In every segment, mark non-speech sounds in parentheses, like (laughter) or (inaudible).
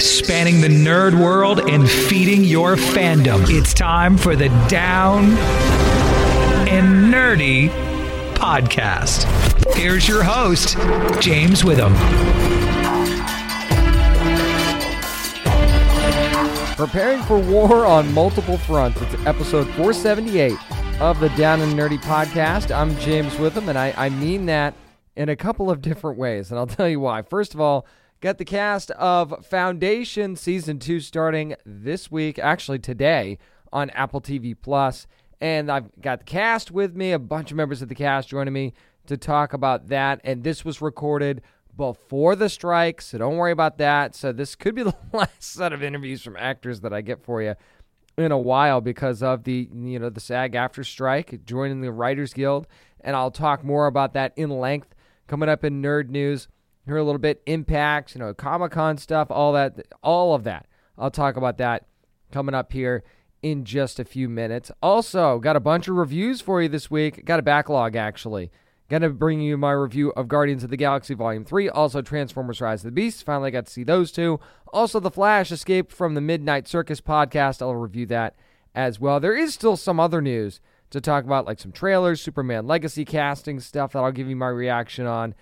spanning the nerd world and feeding your fandom. It's time for the Down and Nerdy podcast. Here's your host, James Witham. Preparing for war on multiple fronts. It's episode 478 of the Down and Nerdy podcast. I'm James Witham, and I, I mean that in a couple of different ways, and I'll tell you why. First of all, got the cast of Foundation season two starting this week, actually today on Apple TV Plus, and I've got the cast with me, a bunch of members of the cast joining me to talk about that. And this was recorded before the strike, so don't worry about that. So this could be (laughs) the last set of interviews from actors that I get for you in a while because of the you know the SAG-AFTRA strike, joining the Writers Guild, and I'll talk more about that in length coming up in nerd news. Here a little bit Impacts, you know, Comic Con stuff, all that, all of that. I'll talk about that coming up here in just a few minutes. Also, got a bunch of reviews for you this week. Got a backlog actually. Going to bring you my review of Guardians of the Galaxy Volume 3, also Transformers Rise of the Beast. Finally got to see those two. Also, The Flash escaped from the Midnight Circus podcast. I'll review that as well. There is still some other news to talk about, like some trailers, Superman Legacy casting stuff that I'll give you my reaction on,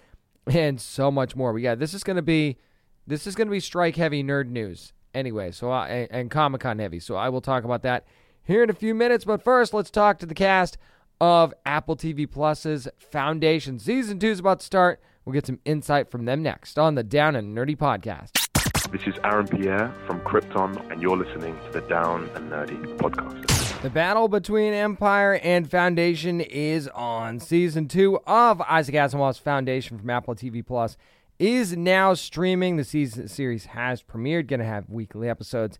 and so much more. But yeah, this is going to be this is going to be strike heavy nerd news anyway. So I, and, and Comic Con heavy. So I will talk about that here in a few minutes. But first, let's talk to the cast of Apple TV Plus's Foundation. Season two is about to start. We'll get some insight from them next on the Down and Nerdy podcast. This is Aaron Pierre from Krypton, and you're listening to the Down and Nerdy podcast. The battle between Empire and Foundation is on. Season two of Isaac Asimov's Foundation from Apple TV Plus is now streaming. The season series has premiered. Going to have weekly episodes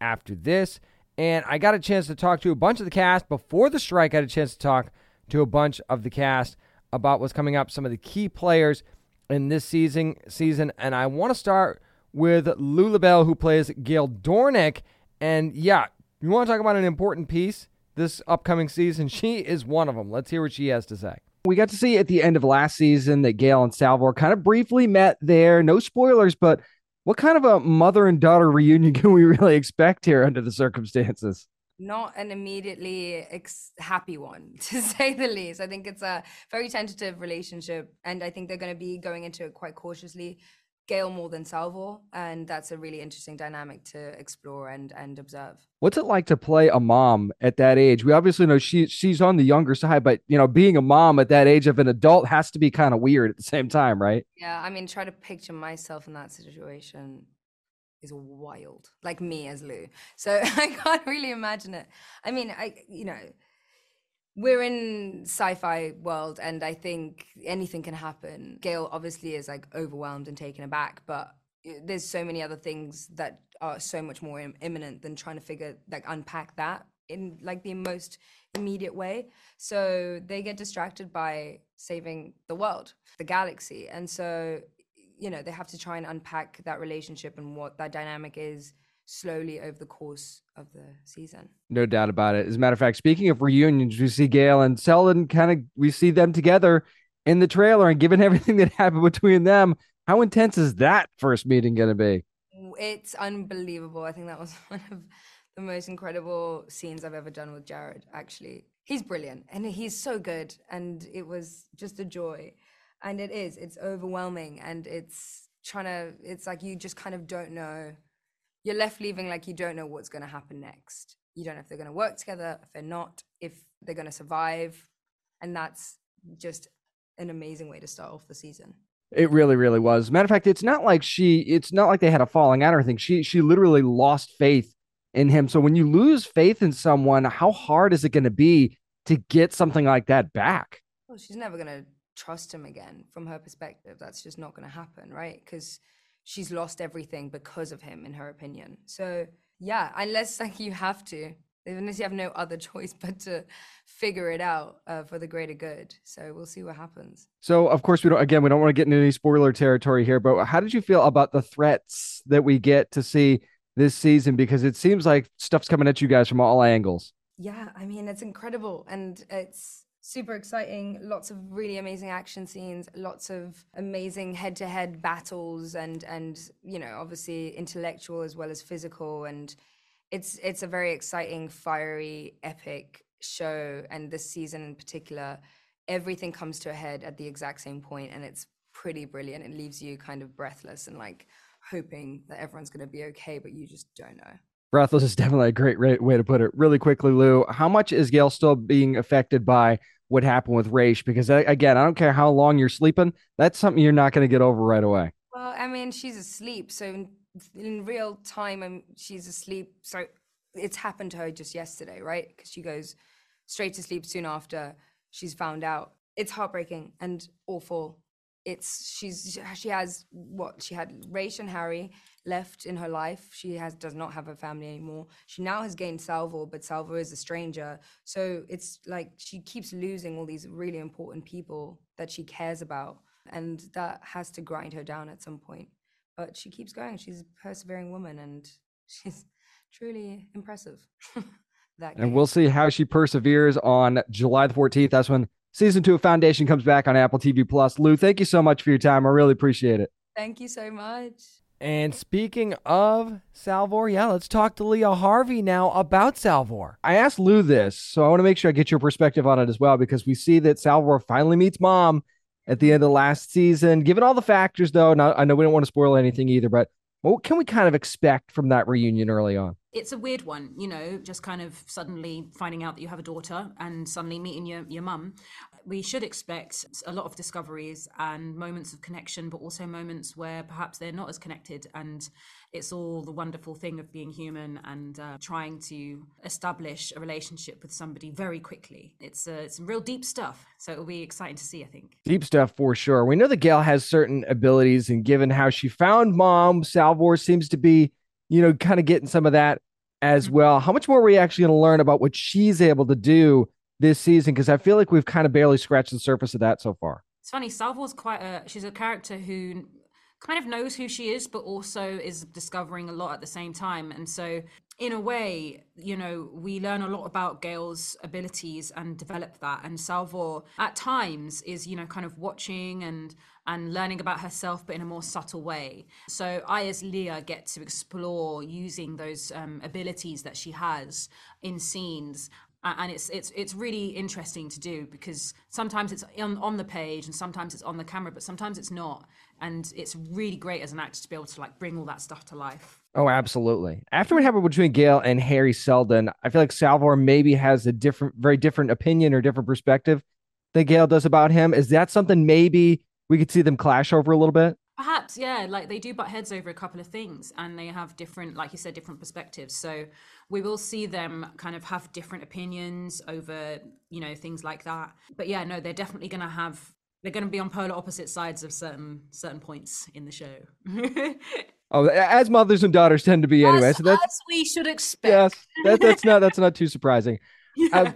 after this. And I got a chance to talk to a bunch of the cast before the strike. I had a chance to talk to a bunch of the cast about what's coming up, some of the key players in this season. Season, and I want to start with Lou Llobell, who plays Gaal Dornick. And yeah, you want to talk about an important piece this upcoming season? (laughs) She is one of them. Let's hear what she has to say. We got to see at the end of last season that Gaal and Salvor kind of briefly met there. No spoilers, but what kind of a mother and daughter reunion (laughs) can we really expect here under the circumstances? Not an immediately ex- happy one, (laughs) to say the least. I think it's a very tentative relationship, and I think they're going to be going into it quite cautiously. Gaal more than Salvor, and that's a really interesting dynamic to explore and and observe. What's it like to play a mom at that age? We obviously know she she's on the younger side, but you know, being a mom at that age of an adult has to be kind of weird at the same time, right? Yeah, I mean, try to picture myself in that situation is wild, like me as Lou. So (laughs) I can't really imagine it. I mean, I you know we're in sci-fi world and i think anything can happen. Gaal obviously is like overwhelmed and taken aback but eh, there's so many other things that are so much more Im- imminent than trying to figure like unpack that in like the most immediate way. So they get distracted by saving the world the galaxy and so you know they have to try and unpack that relationship and what that dynamic is slowly over the course of the season. No doubt about it. As a matter of fact, speaking of reunions, we see Gaal and Seldon kind of we see them together in the trailer, and given (laughs) everything that happened between them, how intense is that first meeting going to be? It's unbelievable. I think that was (laughs) one of the most incredible scenes I've ever done with Jared. Actually, he's brilliant and he's so good, and it was just a joy. And it is. It's overwhelming, and it's trying to. It's like you just kind of don't know you're left leaving like you don't know what's going to happen next. You don't know if they're going to work together, if they're not, if they're going to survive. And that's just an amazing way to start off the season. It really, really was. Matter of fact, it's not like she, it's not like they had a falling out or anything. She, she literally lost faith in him. So when you lose faith in someone, how hard is it going to be to get something like that back? Well, she's never going to trust him again from her perspective. That's just not going to happen, right? Because she's lost everything because of him in her opinion. So yeah unless (laughs) like you have to unless you have no other (laughs) choice but to figure it out uh, for the greater good. So we'll see what happens. So of course we don't again we don't want to get into any spoiler territory here but how did you feel about the threats that we get to see this season? Because it seems like stuff's coming at you guys from all angles. Yeah i mean it's incredible and it's super exciting. Lots of really amazing action scenes, lots of amazing head-to-head battles, and and you know, obviously intellectual as well as physical. And it's it's a very exciting, fiery, epic show. And this season in particular, everything comes to a head at the exact same point, and it's pretty brilliant. It leaves you kind of breathless and like hoping that everyone's going to be okay, but you just don't know. Breathless is (laughs) definitely a great way to put it. Really quickly, Lou, how much is Gaal still being affected by what happened with Raych? Because again, I don't care how long you're sleeping, that's something you're not going to get over right away. Well, I mean, she's asleep, so in, in real time, um, she's asleep. So it's happened to her just yesterday, right? Because she goes straight to sleep soon after she's found out. It's heartbreaking and awful it's she's she has what she had Raych and Hari left in her life. She has does not have a family anymore. She now has gained Salvor, but Salvor is a stranger. So it's like she keeps losing all these really important people that she cares about, and that has to grind her down at some point. But she keeps going. She's a persevering woman, and (laughs) she's truly impressive. (laughs) that and we'll see how she perseveres on July the 14th. That's when season two of Foundation comes back on Apple TV Plus. Lou, thank you so much for your time. I really appreciate it. Thank you so much. And speaking of Salvor, yeah, let's talk to Leah Harvey now about Salvor. I asked Lou this, so I want to make sure I get your perspective on it as well, because we see that Salvor finally meets mom at the end of last season. Given all the factors, though, and I know we don't want to spoil anything either, but what can we kind of expect from that reunion early on? It's a weird one, you know, just kind of suddenly finding out that you have a daughter and suddenly meeting your, your mum we should expect a lot of discoveries and moments of connection, but also moments where perhaps they're not as connected. And it's all the wonderful thing of being human and uh, trying to establish a relationship with somebody very quickly. It's uh, some real deep stuff. So it'll be exciting to see, I think. Deep stuff for sure. We know that Gaal has certain abilities, and given how she found mom, Salvor seems to be, you know, kind of getting some of that as mm-hmm. well. How much more are we actually going to learn about what she's able to do? this season? Because I feel like we've kind of barely scratched the surface of that so far. It's funny. Salvor's quite a. She's a character who kind of knows who she is, but also is discovering a lot at the same time. And so, in a way, you know, we learn a lot about Gaal's abilities and develop that. And Salvor, at times, is you know kind of watching and and learning about herself, but in a more subtle way. So I, as Leah, get to explore using those um, abilities that she has in scenes and it's it's it's really interesting to do because sometimes it's on, on the page and sometimes it's on the camera but sometimes it's not and it's really great as an actor to be able to like bring all that stuff to life oh absolutely after what happened between gaal and hari seldon i feel like salvor maybe has a different very different opinion or different perspective than gaal does about him is that something maybe we could see them clash over a little bit Perhaps, yeah. Like they do butt heads over a couple of things and they have different, like you said, different perspectives. So we will see them kind of have different opinions over, you know, things like that. But yeah, no, they're definitely going to have, they're going to be on polar opposite sides of certain certain points in the show. (laughs) oh, as mothers and daughters tend to be anyway. As, so that's as we should expect. Yes, that, (laughs) that's not that's not too surprising. Yeah. Uh,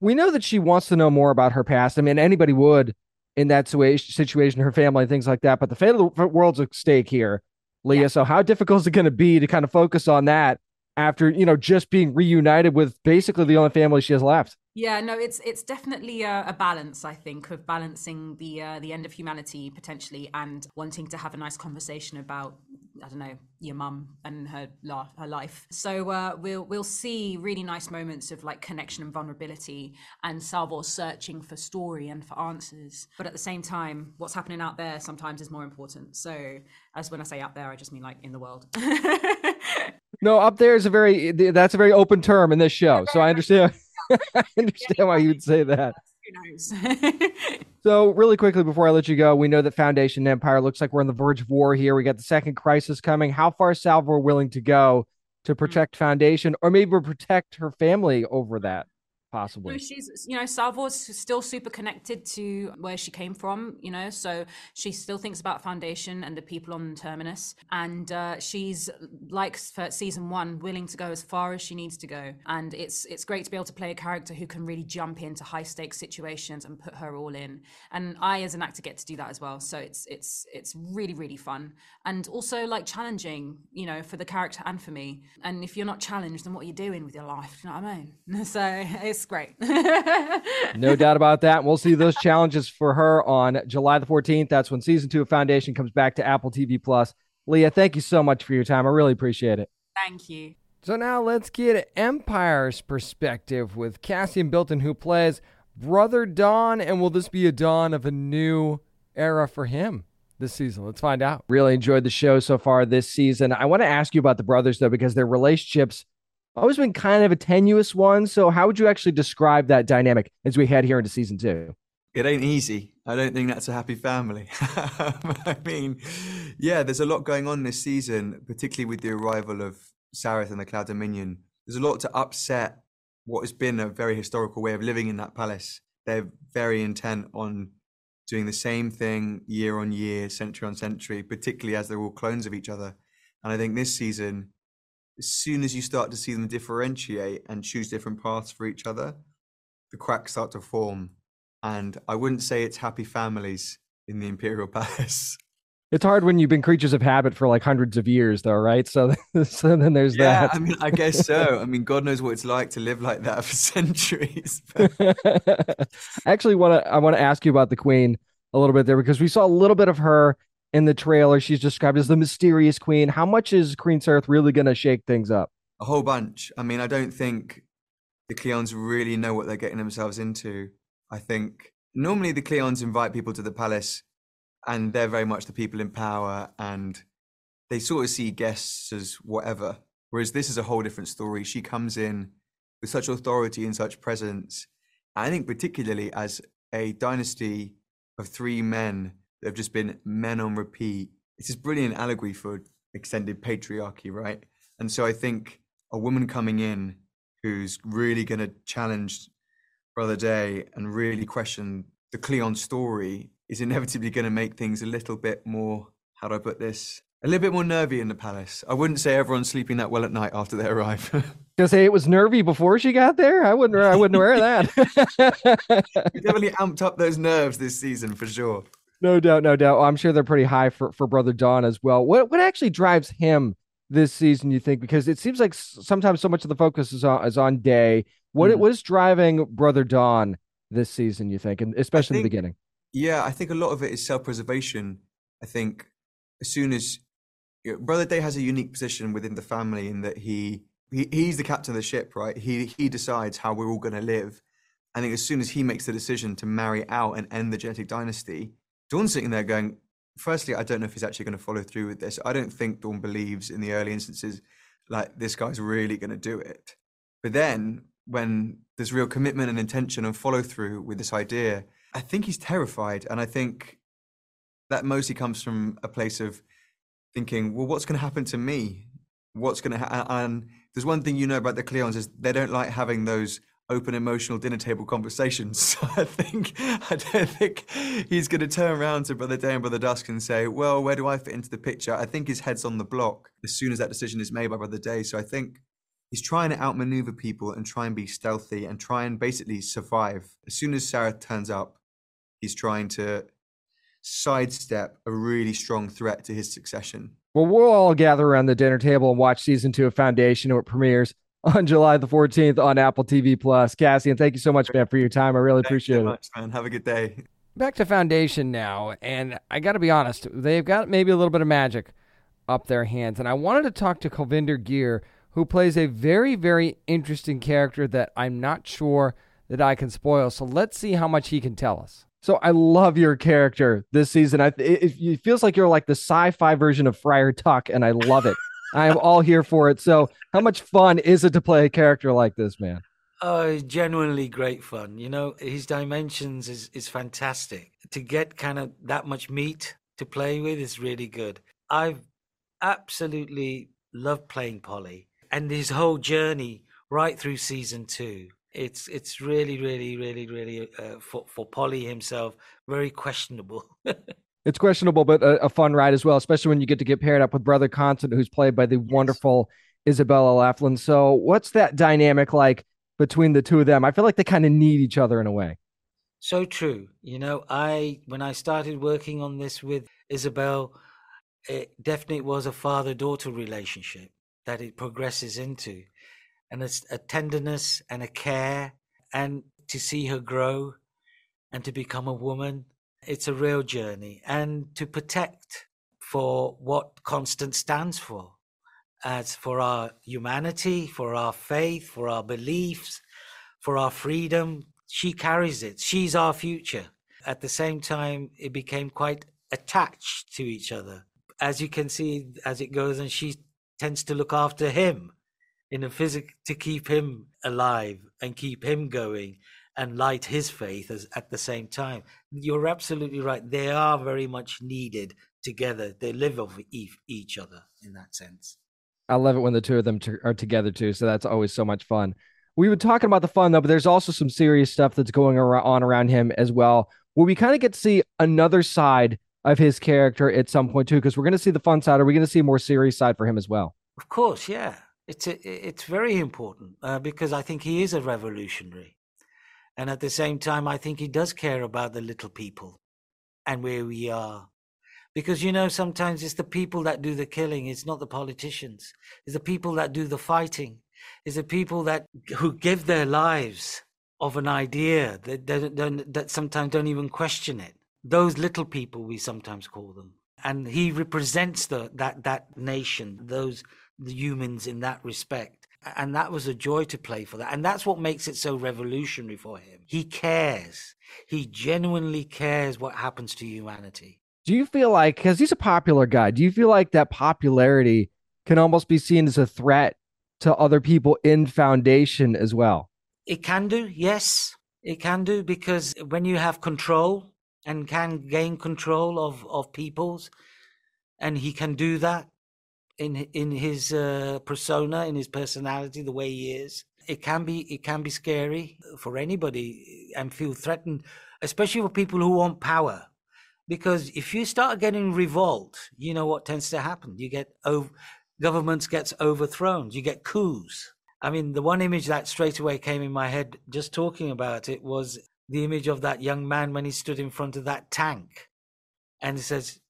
we know that she wants to know more about her past. I mean, anybody would in that situation, her family, and things like that. But the fate of the world's at stake here, Leah. Yeah. So how difficult is it going to be to kind of focus on that after you know just being reunited with basically the only family she has left? Yeah, no, it's it's definitely a, a balance. I think of balancing the uh, the end of humanity potentially and wanting to have a nice conversation about I don't know your mum and her her life. So uh, we'll we'll see really nice moments of like connection and vulnerability, and Salvor searching for story and for answers. But at the same time, what's happening out there sometimes is more important. So as when I say out there, I just mean like in the world. (laughs) no, up there is a very that's a very open term in this show. So I understand. I (laughs) understand why you would say that. (laughs) So, really quickly before I let you go, we know that Foundation Empire looks like we're on the verge of war here. We got the second crisis coming. How far is Salvor willing to go to mm-hmm. protect. Foundation, or maybe protect her family over that? Possibly. she's, you know, Salvor's still super connected to where she came from, you know, so she still thinks about Foundation and the people on Terminus. And uh, she's, like for season one, willing to go as far as she needs to go. And it's it's great to be able to play a character who can really jump into high stakes situations and put her all in. And I, as an actor, get to do that as well. So it's it's it's really really fun and also like challenging, you know, for the character and for me. And if you're not challenged, then what are you doing with your life? You know what I mean? (laughs) So it's it's great. (laughs) no doubt about that. We'll see those challenges for her on July the 14th. That's when season two of Foundation comes back to Apple TV Plus. Leah, thank you so much for your time. I really appreciate it. Thank you. So now let's get Empire's perspective with Cassian Bilton, who plays Brother Dawn. And will this be a dawn of a new era for him? this season. Let's find out. Really enjoyed the show so far this season. I want to ask you about the brothers though, because their relationships always been kind of a tenuous one. So, how would you actually describe that dynamic as we head here into season two? It ain't easy. I don't think that's a happy family. (laughs) I mean, yeah, there's a lot going on this season, particularly with the arrival of Sareth and the Cloud Dominion. There's a lot to upset what has been a very historical way of living in that palace. They're very intent on doing the same thing year on year, century on century, particularly as they're all clones of each other. And I think this season, as soon as you start to see them differentiate and choose different paths for each other, the cracks start to form. And I wouldn't say it's happy families in the Imperial (laughs) Palace. It's hard when you've been creatures of habit for like hundreds of years, though, right? So, (laughs) so then there's yeah, that. I mean, I guess so. I mean, God knows what it's like to live like that (laughs) for centuries. I actually want to I want to ask you about the Queen a little bit there because we saw a little bit of her in the trailer. She's described as the mysterious Queen. How much is Queen Sareth really going to shake things up? A whole bunch. I mean, I don't think the Cleons really know what they're getting themselves into. I think normally the Cleons invite people to the palace and they're very much the people in power and they sort of see guests as whatever. Whereas this is a whole different story. She comes in with such authority and such presence. I think, particularly as a dynasty of three men that have just been men on repeat, it's this brilliant allegory for extended patriarchy, right? And so I think a woman coming in who's really going to challenge Brother Day and really question the Cleon story is inevitably going to make things a little bit more, how do I put this? A little bit more nervy in the palace. I wouldn't say everyone's sleeping that well at night after they arrive. (laughs) Gonna say it was nervy before she got there. I wouldn't. I wouldn't wear that. (laughs) definitely amped up those nerves this season for sure. No doubt, no doubt. I'm sure they're pretty high for, for Brother Dawn as well. What what actually drives him this season? You think because it seems like sometimes so much of the focus is on is on Day. What mm. what is driving Brother Dawn this season? You think, and especially think, in the beginning. Yeah, I think a lot of it is self preservation. I think as soon as you know, Brother Day has a unique position within the family in that he, he he's the captain of the ship, right? He he decides how we're all going to live. I think as soon as he makes the decision to marry out and end the genetic dynasty, Dawn's sitting there going, firstly, I don't know if he's actually going to follow through with this. I don't think Dawn believes in the early instances like this guy's really going to do it. But then when there's real commitment and intention and follow through with this idea, I think he's terrified, and I think that mostly comes from a place of thinking, well, what's going to happen to me? What's going to happen? And there's one thing you know about the Cleons is they don't like having those open emotional dinner table conversations. (laughs) So I think I don't think he's going to turn around to Brother Day and Brother Dusk and say, "Well, where do I fit into the picture?" I think his head's on the block as soon as that decision is made by Brother Day. So I think he's trying to outmaneuver people and try and be stealthy and try and basically survive. As soon as Sarah turns up, he's trying to sidestep a really strong threat to his succession. Well, we'll all gather around the dinner table and watch season two of Foundation, when it premieres on July the 14th on Apple TV Plus. Cassian, thank you so much, man, for your time. I really Thanks appreciate so it. Much, man. Have a good day. Back to Foundation now, and I got to be honest, they've got maybe a little bit of magic up their hands, and I wanted to talk to Kulvinder Ghir, who plays a very, very interesting character that I'm not sure that I can spoil. So let's see how much he can tell us. So I love your character this season. I it, it feels like you're like the sci-fi version of Friar Tuck, and I love it. I am all here for it. So, how much fun is it to play a character like this, man? Oh, genuinely great fun. You know, his dimensions is is fantastic. To get kind of that much meat to play with is really good. I've absolutely loved playing Poly and his whole journey right through season two it's it's really really really really uh, for for Poly himself very questionable. (laughs) it's questionable, but a, a, fun ride as well, especially when you get to get paired up with Brother Constant, who's played by the yes. wonderful Isabella Laughland. So, what's that dynamic like between the two of them? I feel like they kind of need each other in a way. So true. You know, I when I started working on this with Isabel, it definitely was a father daughter relationship that it progresses into and it's a tenderness and a care and to see her grow and to become a woman. It's a real journey. And to protect for what Constant stands for as for our humanity, for our faith, for our beliefs, for our freedom. She carries it. She's our future. At the same time, it became quite attached to each other. As you can see, as it goes, and she tends to look after him in a physic to keep him alive and keep him going and light his faith as, at the same time. You're absolutely right. They are very much needed together. They live off each other in that sense. I love it when the two of them t- are together too. So that's always so much fun. We were talking about the fun though, but there's also some serious stuff that's going on around him as well, where we kind of get to see another side of his character at some point too, because we're going to see the fun side. Are we going to see a more serious side for him as well? Of course, yeah. It's a, it's very important uh, because I think he is a revolutionary, and at the same time, I think he does care about the little people and where we are. Because you know sometimes it's the people that do the killing it's not the politicians. It's the people that do the fighting. It's the people that who give their lives of an idea that that, that sometimes don't even question it. Those little people we sometimes call them. And he represents the that that nation those the humans in that respect and that was a joy to play for that and that's what makes it so revolutionary for him he cares he genuinely cares what happens to humanity do you feel like because he's a popular guy, do you feel like that popularity can almost be seen as a threat to other people in foundation as well? It can do, yes. It can do because when you have control and can gain control of, of people's, and he can do that in in his uh, persona, in his personality, the way he is. It can be it can be scary for anybody and feel threatened, especially for people who want power because if you start getting revolt, you know what tends to happen. You get over, governments gets overthrown. You get coups. I mean, the one image that straight away came in my head just talking about it was the image of that young man when he stood in front of that tank and he says,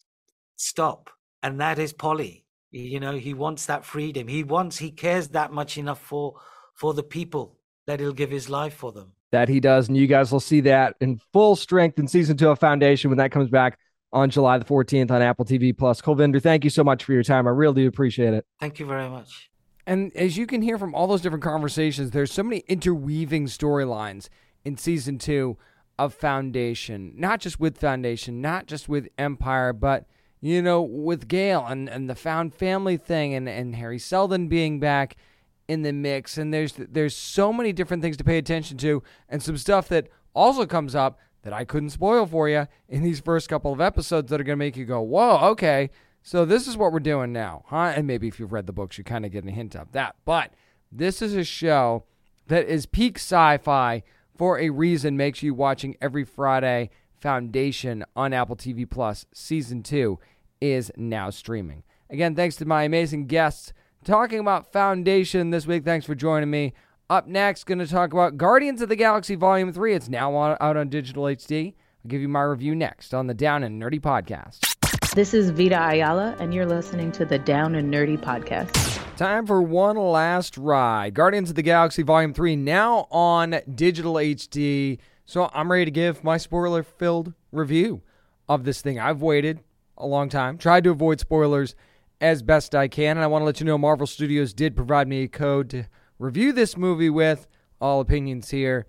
"Stop!" And that is Poly. You know, he wants that freedom. He wants. He cares that much enough for for the people that he'll give his life for them that he does. And you guys will see that in full strength in season two of Foundation when that comes back on July the 14th on Apple TV Plus. Kulvinder, thank you so much for your time. I really do appreciate it. Thank you very much. And as you can hear from all those different conversations, there's so many interweaving storylines in season two of Foundation, not just with Foundation, not just with Empire, but you know, with Gaal and, and the found family thing and, and Hari Seldon being back in the mix and there's there's so many different things to pay attention to and some stuff that also comes up that I couldn't spoil for you in these first couple of episodes that are going to make you go, "Whoa, okay. So this is what we're doing now." Huh? And maybe if you've read the books, you kind of get a hint of that. But this is a show that is peak sci-fi for a reason makes you watching every Friday. Foundation on Apple TV Plus season 2 is now streaming. Again, thanks to my amazing guests talking about Foundation this week. Thanks for joining me. Up next, going to talk about Guardians of the Galaxy Volume 3. It's now on, out on digital HD. I'll give you my review next on the Down and Nerdy Podcast. This is Vita Ayala, and you're listening to the Down and Nerdy Podcast. Time for one last ride. Guardians of the Galaxy Volume 3 now on digital HD. So I'm ready to give my spoiler filled review of this thing. I've waited a long time, tried to avoid spoilers as best I can. And I want to let you know Marvel Studios did provide me a code to review this movie with. All opinions here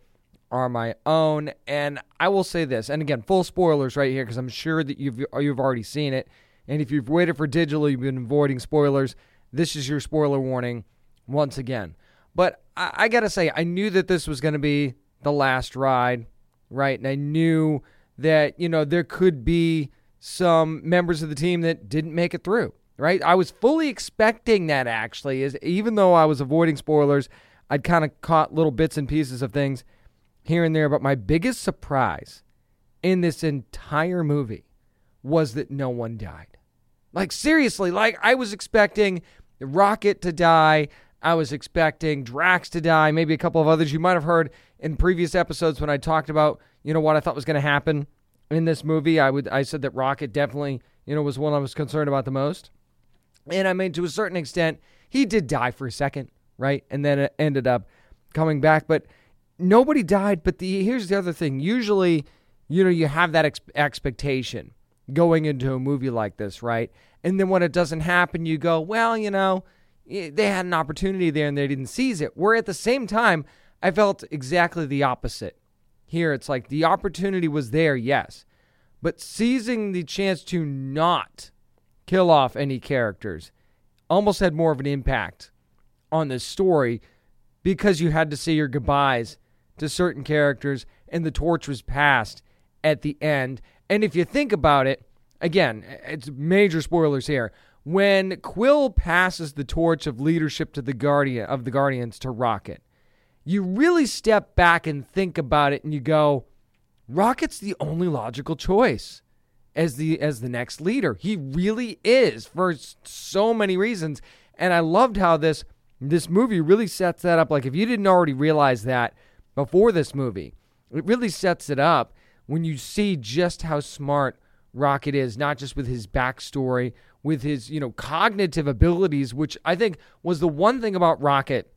are my own. And I will say this, and again, full spoilers right here because I'm sure that you've you've already seen it. And if you've waited for digital, you've been avoiding spoilers. This is your spoiler warning once again. But I, I gotta say, I knew that this was gonna be the last ride, right? And I knew that you know there could be some members of the team that didn't make it through right? I was fully expecting that actually, is even though I was avoiding spoilers, I'd kind of caught little bits and pieces of things here and there. But my biggest surprise in this entire movie was that no one died. Like seriously, like I was expecting Rocket to die. I was expecting Drax to die, maybe a couple of others you might have heard in previous episodes when I talked about, you know, what I thought was going to happen in this movie. I would I said that Rocket definitely, you know, was one I was concerned about the most. And I mean, to a certain extent, he did die for a second, right? And then it ended up coming back. But nobody died. But the here's the other thing. Usually, you know, you have that ex- expectation going into a movie like this, right? And then when it doesn't happen, you go, well, you know, they had an opportunity there and they didn't seize it. Where at the same time, I felt exactly the opposite. Here, it's like the opportunity was there, yes, but seizing the chance to not kill off any characters almost had more of an impact on the story because you had to say your goodbyes to certain characters and the torch was passed at the end. And if you think about it, again, it's major spoilers here. When Quill passes the torch of leadership to the Guardian of the Guardians to Rocket, you really step back and think about it and you go, Rocket's the only logical choice as the as the next leader. He really is for so many reasons. And I loved how this this movie really sets that up. Like if you didn't already realize that before this movie, it really sets it up when you see just how smart Rocket is, not just with his backstory, with his, you know, cognitive abilities, which I think was the one thing about Rocket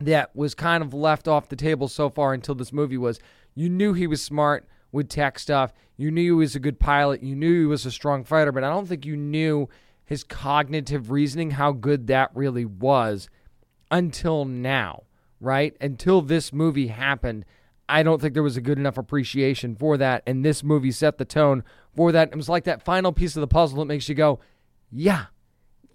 that was kind of left off the table so far until this movie was you knew he was smart with tech stuff. You knew he was a good pilot. You knew he was a strong fighter, but I don't think you knew his cognitive reasoning, how good that really was until now, right? Until this movie happened. I don't think there was a good enough appreciation for that. And this movie set the tone for that. It was like that final piece of the puzzle that makes you go, yeah,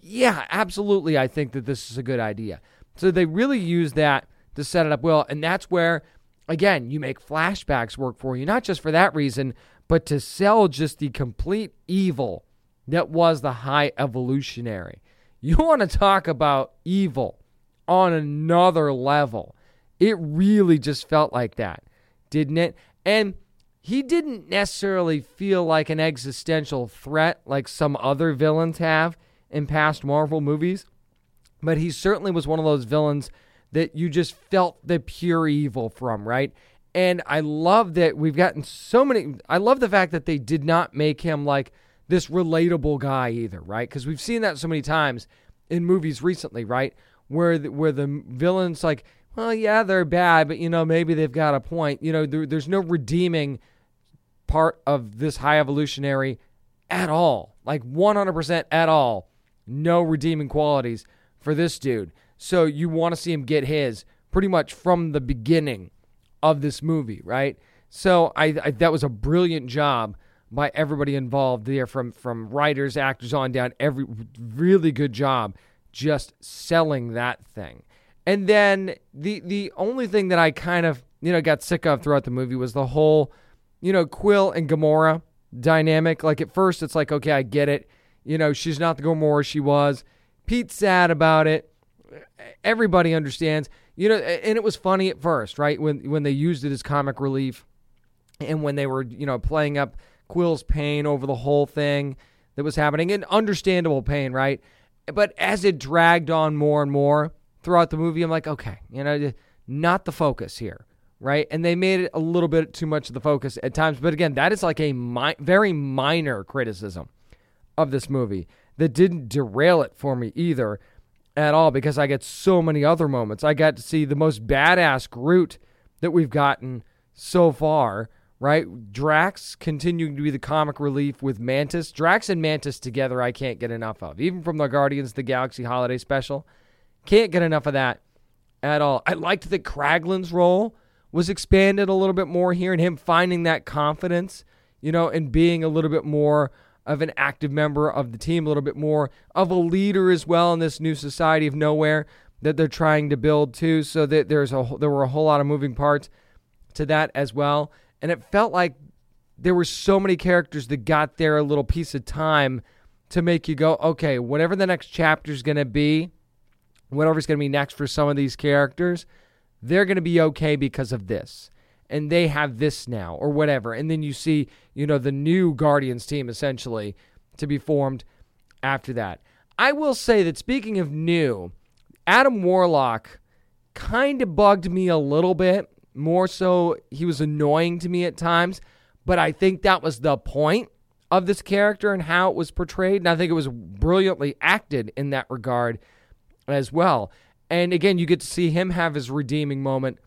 yeah, absolutely. I think that this is a good idea. So they really use that to set it up well. And that's where, again, you make flashbacks work for you, not just for that reason, but to sell just the complete evil that was the high evolutionary. You want to talk about evil on another level. It really just felt like that, didn't it? And he didn't necessarily feel like an existential threat like some other villains have in past Marvel movies, but he certainly was one of those villains that you just felt the pure evil from, right? And I love that we've gotten so many. I love the fact that they did not make him like this relatable guy either, right? Because we've seen that so many times in movies recently, right? Where the, where the villains like, well, yeah, they're bad, but you know maybe they've got a point. You know, there, there's no redeeming part of this high evolutionary at all, like 100% at all. No redeeming qualities for this dude. So you want to see him get his pretty much from the beginning of this movie, right? So I, I that was a brilliant job by everybody involved there, from from writers, actors on down. Every really good job just selling that thing. And then the the only thing that I kind of you know got sick of throughout the movie was the whole you know Quill and Gamora dynamic. Like at first it's like okay I get it, you know she's not the Gamora she was. Pete's sad about it. Everybody understands you know, and it was funny at first, right? When when they used it as comic relief, and when they were you know playing up Quill's pain over the whole thing that was happening, and understandable pain, right? But as it dragged on more and more throughout the movie, I'm like, okay, you know, not the focus here, right? And they made it a little bit too much of the focus at times. But again, that is like a mi- very minor criticism of this movie that didn't derail it for me either at all because I get so many other moments. I got to see the most badass Groot that we've gotten so far, right? Drax continuing to be the comic relief with Mantis. Drax and Mantis together, I can't get enough of. Even from the Guardians of the Galaxy holiday special, can't get enough of that at all. I liked that Kraglin's role was expanded a little bit more here and him finding that confidence, you know, and being a little bit more of an active member of the team, a little bit more of a leader as well in this new society of nowhere that they're trying to build too. So that there's a there were a whole lot of moving parts to that as well, and it felt like there were so many characters that got their little piece of time to make you go, okay, whatever the next chapter is going to be, whatever's going to be next for some of these characters, they're going to be okay because of this and they have this now or whatever. And then you see, you know, the new Guardians team essentially to be formed after that. I will say that speaking of new, Adam Warlock kind of bugged me a little bit. More so, he was annoying to me at times, but I think that was the point of this character and how it was portrayed. And I think it was brilliantly acted in that regard as well. And again, you get to see him have his redeeming moment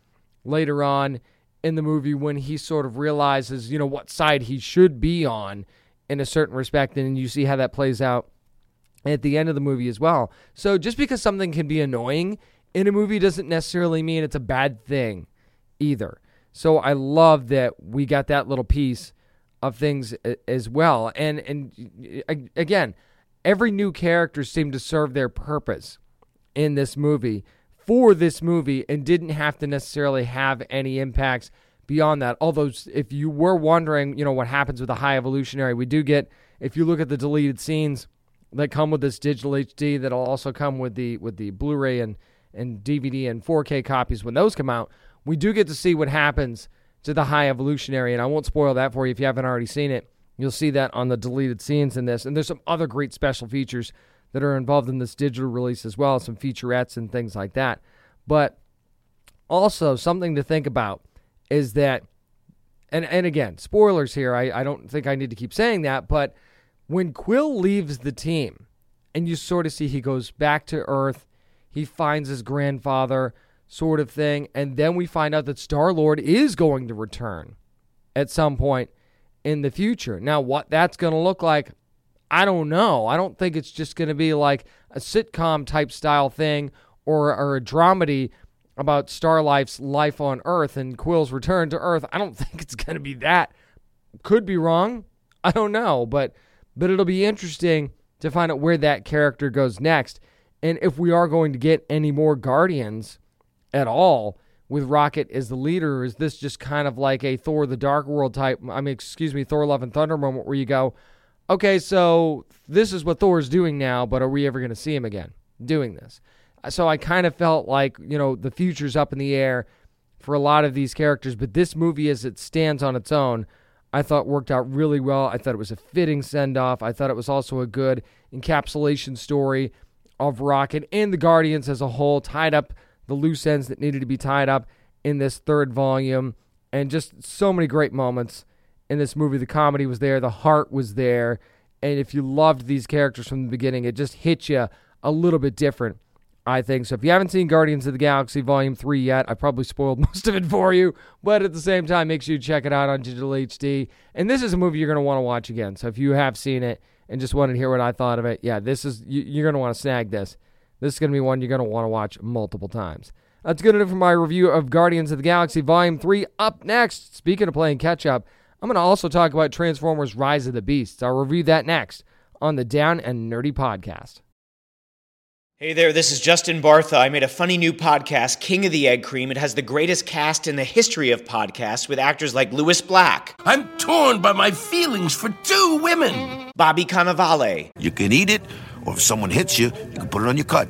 later on in the movie when he sort of realizes, you know, what side he should be on in a certain respect. And you see how that plays out at the end of the movie as well. So just because something can be annoying in a movie doesn't necessarily mean it's a bad thing either. So I love that we got that little piece of things as well. And and again, every new character seemed to serve their purpose in this movie for this movie and didn't have to necessarily have any impacts beyond that. Although if you were wondering, you know, what happens with the high evolutionary, we do get if you look at the deleted scenes that come with this digital HD that'll also come with the with the Blu-ray and and DVD and 4K copies when those come out, we do get to see what happens to the high evolutionary and I won't spoil that for you if you haven't already seen it. You'll see that on the deleted scenes in this and there's some other great special features that are involved in this digital release as well, some featurettes and things like that. But also something to think about is that and and again, spoilers here. I, I don't think I need to keep saying that, but when Quill leaves the team, and you sort of see he goes back to Earth, he finds his grandfather, sort of thing, and then we find out that Star Lord is going to return at some point in the future. Now, what that's going to look like, I don't know. I don't think it's just going to be like a sitcom type style thing or, or a dramedy about Star Life's life on Earth and Quill's return to Earth. I don't (laughs) think it's going to be that. Could be wrong. I don't know, but but it'll be interesting to find out where that character goes next. And if we are going to get any more Guardians at all with Rocket as the leader, is this just kind of like a Thor the Dark World type? I mean, excuse me, Thor Love and Thunder moment where you go, okay, so this is what Thor's doing now, but are we ever going to see him again doing this? Uh, so I kind of felt like, you know, the future's up in the air for a lot of these characters, but this movie, as it stands on its own, I thought worked out really well. I thought it was a fitting send off. I thought it was also a good encapsulation story of Rocket and the Guardians as a whole, tied up the loose ends that needed to be tied up in this third volume, and just so many great moments in this movie. The comedy was there, the heart was there, and if you loved these characters from the beginning, it just hit you a little bit different I think. So if you haven't seen Guardians of the Galaxy Volume 3 yet, I probably spoiled (laughs) most of it for you, but at the same time, make sure you check it out on digital HD. And this is a movie you're going to want to watch again. So if you have seen it and just wanted to hear what I thought of it, yeah, this is you're going to want to snag this. This is going to be one you're going to want to watch multiple times. That's good enough for my review of Guardians of the Galaxy Volume 3. Up next, speaking of playing catch up, I'm going to also talk about Transformers Rise of the Beasts. I'll review that next on the Down and Nerdy podcast. Hey there, this is Justin Bartha. I made a funny new podcast, King of the Egg Cream. It has the greatest cast in the history of podcasts with actors like Lewis Black. I'm torn by my feelings for two women. Bobby Cannavale. You can eat it, or if someone hits you, you can put it on your cut.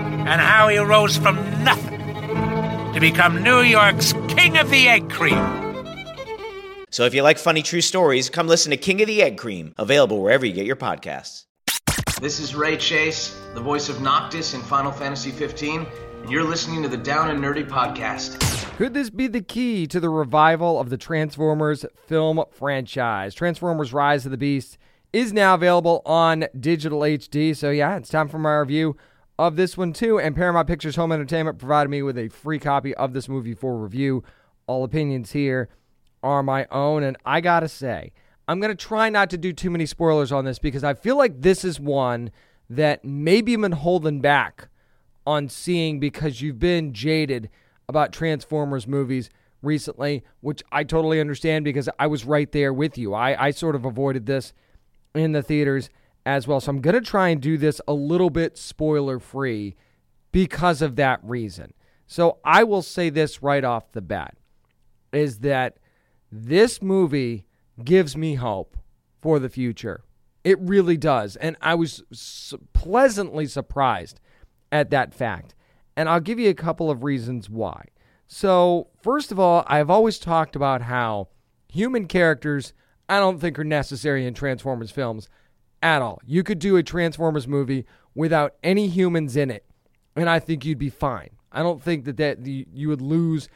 and how he rose from nothing to become New York's King of the Egg Cream. So if you like funny true stories, come listen to King of the Egg Cream, available wherever you get your podcasts. This is Ray Chase, the voice of Noctis in Final Fantasy 15 and you're listening to the Down and Nerdy podcast. Could this be the key to the revival of the Transformers film franchise? Transformers Rise of the Beast is now available on digital HD. So, yeah, it's time for my review of this one, too. And Paramount Pictures Home Entertainment provided me with a free copy of this movie for review. All opinions here are my own. And I got to say, I'm to try not to do too many spoilers on this because I feel like this is one that maybe I've been holding back on seeing because you've been jaded about Transformers movies recently, which I totally understand because I was right there with you. I, I sort of avoided this in the theaters as well. So I'm going to try and do this a little bit spoiler free because of that reason. So I will say this right off the bat is that this movie gives me hope for the future. It really does. And I was pleasantly surprised at that fact. And I'll give you a couple of reasons why. So, first of all, I've always talked about how human characters I don't think are necessary in Transformers films at all. You could do a Transformers movie without any humans in it, and I think you'd be fine. I don't think that, that you would lose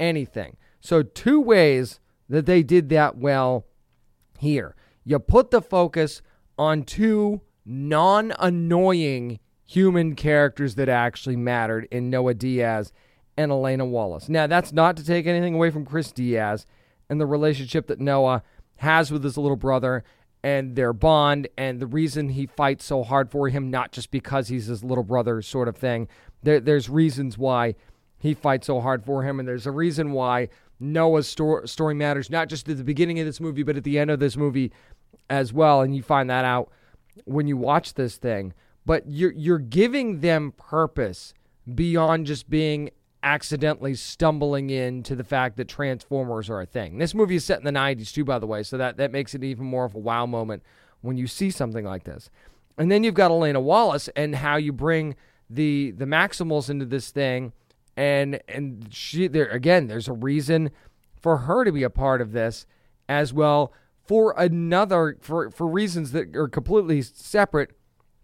anything. So, two ways that they did that well here. You put the focus on two non annoying human characters that actually mattered in Noah Diaz and Elena Wallace. Now, that's not to take anything away from Chris Diaz and the relationship that Noah has with his little brother and their bond and the reason he fights so hard for him, not just because he's his little brother sort of thing. There, there's reasons why he fights so hard for him, and there's a reason why Noah's sto- story matters, not just at the beginning of this movie, but at the end of this movie as well. And you find that out when you watch this thing. But you're you're giving them purpose beyond just being accidentally stumbling into the fact that Transformers are a thing. This movie is set in the 90s too, by the way, so that, that makes it even more of a wow moment when you see something like this. And then you've got Elena Wallace and how you bring the the Maximals into this thing, and and she there again. There's a reason for her to be a part of this as well for another for for reasons that are completely separate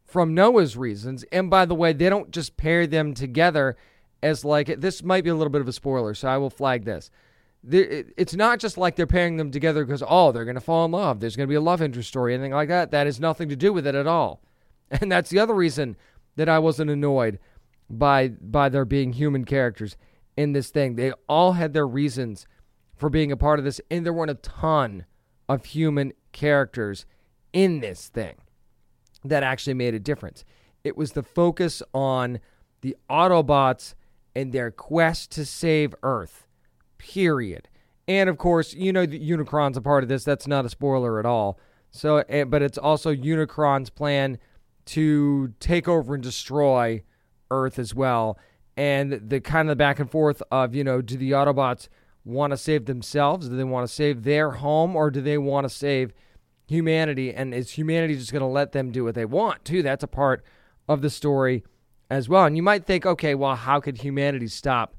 from Noah's reasons. And by the way, they don't just pair them together as like this might be a little bit of a spoiler, so I will flag this. It's not just like they're pairing them together because oh they're going to fall in love. There's going to be a love interest story, anything like that. That has nothing to do with it at all, (laughs) and that's the other reason that I wasn't annoyed by by there being human characters in this thing. They all had their reasons for being a part of this, and there weren't a ton of human characters in this thing that actually made a difference. It was the focus on the Autobots and their quest to save Earth. Period. And of course, you know that Unicron's a part of this. That's not a spoiler at all. So, eh, but it's also Unicron's plan to take over and destroy Earth as well. And the kind of back and forth of, you know, do the Autobots want to save themselves? Do they want to save their home or do they want to save humanity? And is humanity just going to let them do what they want, too? That's a part of the story as well. And you might think, okay, well, how could humanity stop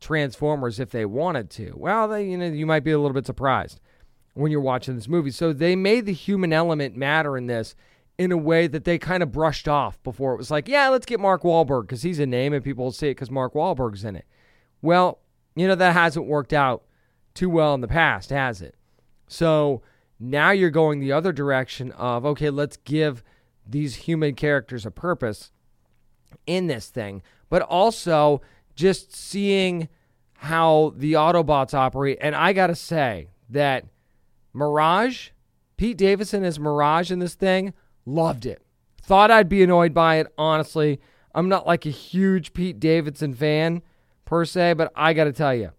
Transformers if they wanted to? Well, they, you know, you might be a little bit surprised when you're watching this movie. So they made the human element matter in this in a way that they kind of brushed off before. It was like, yeah, let's get Mark Wahlberg because he's a name and people will see it because Mark Wahlberg's in it. Well, you know, that hasn't worked out too well in the past, has it? So now you're going the other direction of, okay, let's give these human characters a purpose in this thing, but also just seeing how the Autobots operate. And I got to say that Mirage, Pete Davidson as Mirage in this thing, loved it. Thought I'd be annoyed by it, honestly. I'm not like a huge Pete Davidson fan per se, but I got to tell you,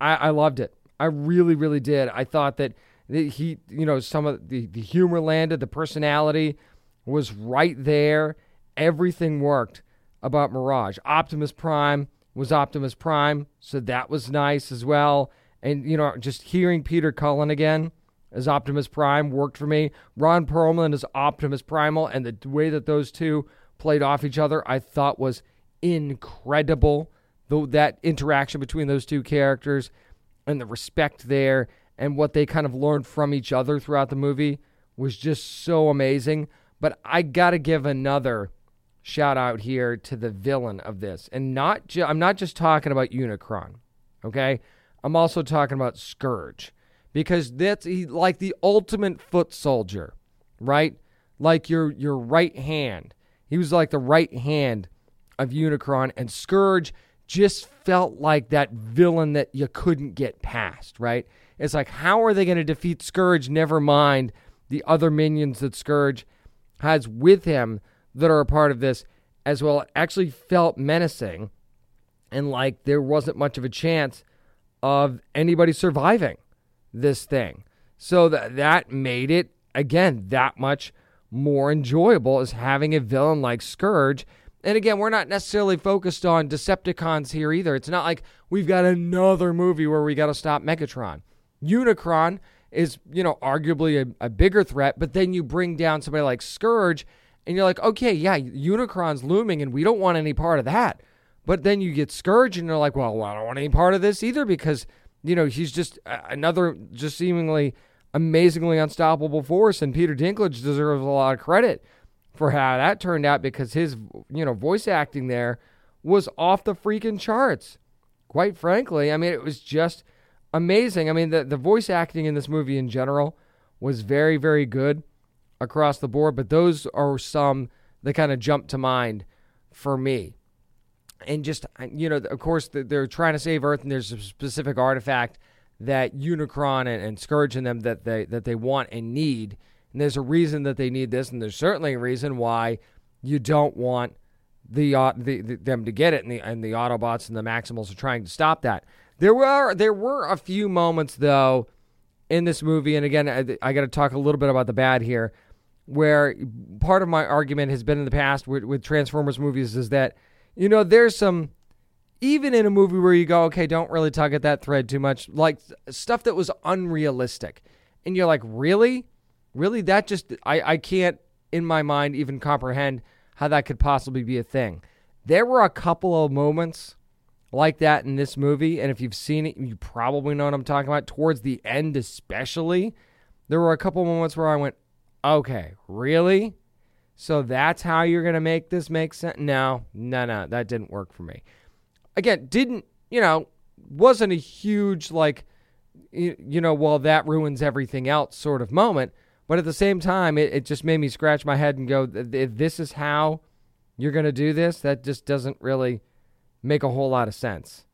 I, I loved it. I really, really did. I thought that he, you know, some of the, the humor landed, the personality was right there. Everything worked about Mirage. Optimus Prime was Optimus Prime, so that was nice as well. And, you know, just hearing Peter Cullen again as Optimus Prime worked for me. Ron Perlman as Optimus Primal, and the way that those two played off each other, I thought was incredible. Though that interaction between those two characters and the respect there and what they kind of learned from each other throughout the movie was just so amazing. But I got to give another shout out here to the villain of this. And not ju- I'm not just talking about Unicron, okay? I'm also talking about Scourge because that's he, like the ultimate foot soldier, right? Like your your right hand. He was like the right hand of Unicron and Scourge just felt like that villain that you couldn't get past, right? It's like how are they going to defeat Scourge never mind the other minions that Scourge has with him that are a part of this as well actually felt menacing and like there wasn't much of a chance of anybody surviving this thing. So that that made it again that much more enjoyable as having a villain like Scourge. And again, we're not necessarily focused on Decepticons here either. It's not like we've got another movie where we got to stop Megatron. Unicron is, you know, arguably a, a bigger threat, but then you bring down somebody like Scourge and you're like, okay, yeah, Unicron's looming, and we don't want any part of that. But then you get Scourge, and you're like, well, I don't want any part of this either because you know he's just another just seemingly amazingly unstoppable force, and Peter Dinklage deserves a lot of credit for how that turned out because his you know voice acting there was off the freaking charts. Quite frankly, I mean it was just amazing. I mean the the voice acting in this movie in general was very very good across the board, but those are some that kind of jump to mind for me. And just you know, of course, they're trying to save Earth, and there's a specific artifact that Unicron and, and Scourge in them that they that they want and need and there's a reason that they need this, and there's certainly a reason why you don't want the, uh, the, the them to get it, and the and the Autobots and the Maximals are trying to stop that. There were there were a few moments though in this movie, and again, I, I got to talk a little bit about the bad here, where part of my argument has been in the past with, with Transformers movies is that you know there's some even in a movie where you go, okay, don't really tug at that thread too much, like stuff that was unrealistic, and you're like, really? Really, that just, I, I can't in my mind even comprehend how that could possibly be a thing. There were a couple of moments like that in this movie, and if you've seen it, you probably know what I'm talking about. Towards the end, especially, there were a couple moments where I went, okay, really? So that's how you're going to make this make sense? No, no, no, that didn't work for me. Again, didn't, you know, wasn't a huge, like, you, know, well, that ruins everything else sort of moment. But at the same time, it, it just made me scratch my head and go, if this is how you're going to do this, that just doesn't really make a whole lot of sense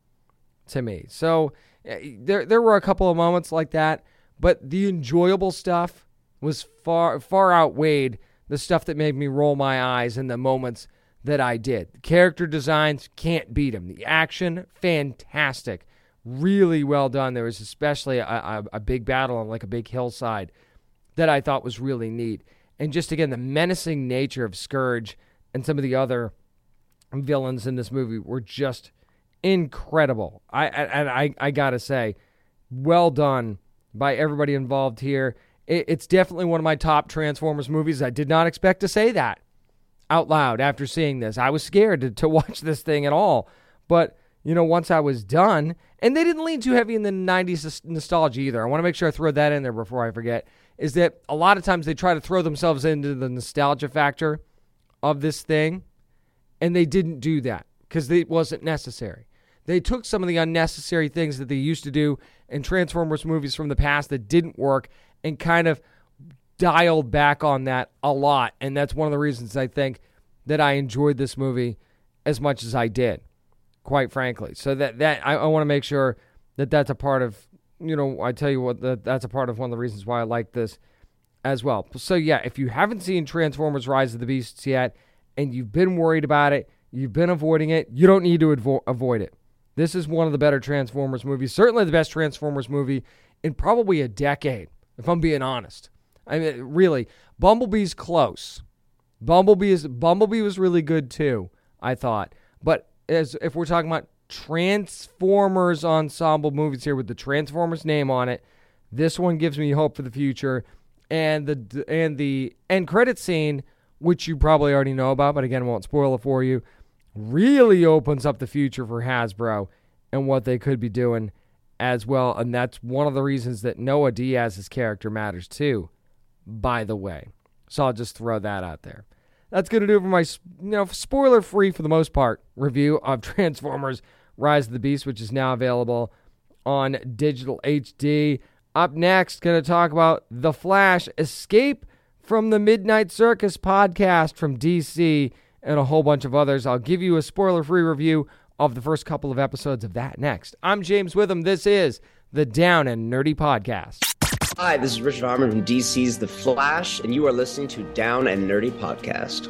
to me. So eh, there, there were a couple of moments like that, but the enjoyable stuff was far, far outweighed the stuff that made me roll my eyes in the moments that I did. Character designs can't beat them. The action, fantastic. Really well done. There was especially a, a, a big battle on like a big hillside that I thought was really neat. And just again, the menacing nature of Scourge and some of the other villains in this movie were just incredible. I and I, I gotta say, well done by everybody involved here. It, it's definitely one of my top Transformers movies. I did not expect to say that out loud after seeing this. I was scared to, to (laughs) watch this thing at all, but you know, once I was done, and they didn't lean too heavy in the 90s nostalgia either. I want to make sure I throw that in there before I forget is that a lot of times they try to throw themselves into the nostalgia factor of this thing, and they didn't do that because it wasn't necessary. They took some of the unnecessary things that they used to do in Transformers movies from the past that didn't work and kind of dialed back on that a lot. And that's one of the reasons I think that I enjoyed this movie as much as I did, quite frankly. So that, that I, I want to make sure that that's a part of you know, I tell you what, that, that's a part of one of the reasons why I like this as well. So, yeah, if you haven't seen Transformers Rise of the Beasts yet and you've been worried about it, you've been avoiding it, you don't need to avo- avoid it. This is one of the better Transformers movies, certainly the best Transformers movie in probably a decade, if I'm being honest. I mean, really, Bumblebee's close. Bumblebee is Bumblebee was really good too, I thought. But as if we're talking about Transformers ensemble movies here with the Transformers name on it. This one gives me hope for the future, and the and the end credit scene, which you probably already know about, but again, won't spoil it for you. Really opens up the future for Hasbro and what they could be doing as well, and that's one of the reasons that Noah Diaz's character matters too. By the way, so I'll just throw that out there that's going to do it for my, you know, spoiler free for the most part review of (laughs) Transformers Rise of the Beast, which is now available on digital HD. Up next, going to talk about The Flash Escape from the Midnight Circus podcast from DC and a whole bunch of others. I'll give you a spoiler free review of the first couple of episodes of that next. I'm James Witham. This is the Down and Nerdy Podcast. Hi, this is Richard Harmon from DC's The Flash, and you are listening to Down and Nerdy Podcast.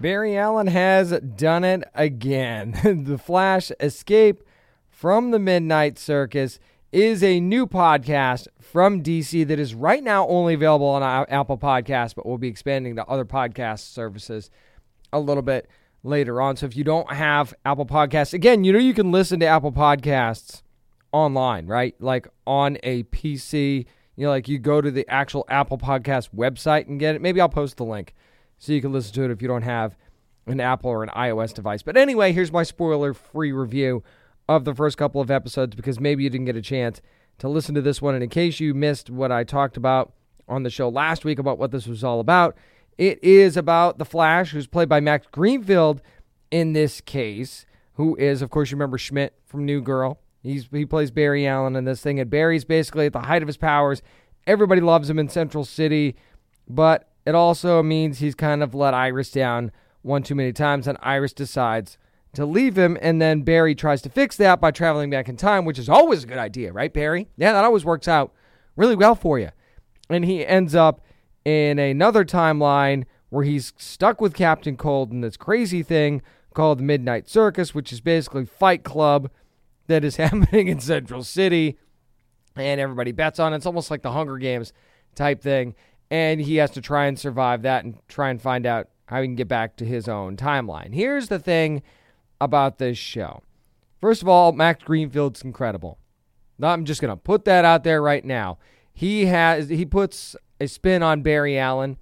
Barry Allen has done it again. (laughs) the Flash Escape from the Midnight Circus is a new podcast from DC that is right now only available on Apple Podcasts, but we'll be expanding to other podcast services a little bit later on. So if you don't have Apple Podcasts, again, you know you can listen to Apple Podcasts online, right? Like on a PC you know, like you go to the actual Apple Podcast website and get it. Maybe I'll post the link so you can listen to it if you don't have an Apple or an iOS device. But anyway, here's my spoiler free review of the first couple of episodes because maybe you didn't get a chance to listen to this one. And in case you missed what I talked about on the show last week about what this was all about, it is about the Flash, who's played by Max Greenfield in this case, who is, of course, you remember Schmidt from New Girl. He's he plays Barry Allen in this thing, and Barry's basically at the height of his powers. Everybody loves him in Central City, but it also means he's kind of let Iris down one too many times, and Iris decides to leave him, and then Barry tries to fix that by traveling back in time, which is always a good idea, right, Barry? Yeah, that always works out really well for you. And he ends up in another timeline where he's stuck with Captain Cold in this crazy thing called Midnight Circus, which is basically Fight Club that is (laughs) happening in Central City, and everybody bets on it. It's almost like the Hunger Games type thing, and he has to try and survive that and try and find out how he can get back to his own timeline. Here's the thing about this show. First of all, Max Greenfield's incredible. I'm just going to put that out there right now. He has he puts a spin on Barry Allen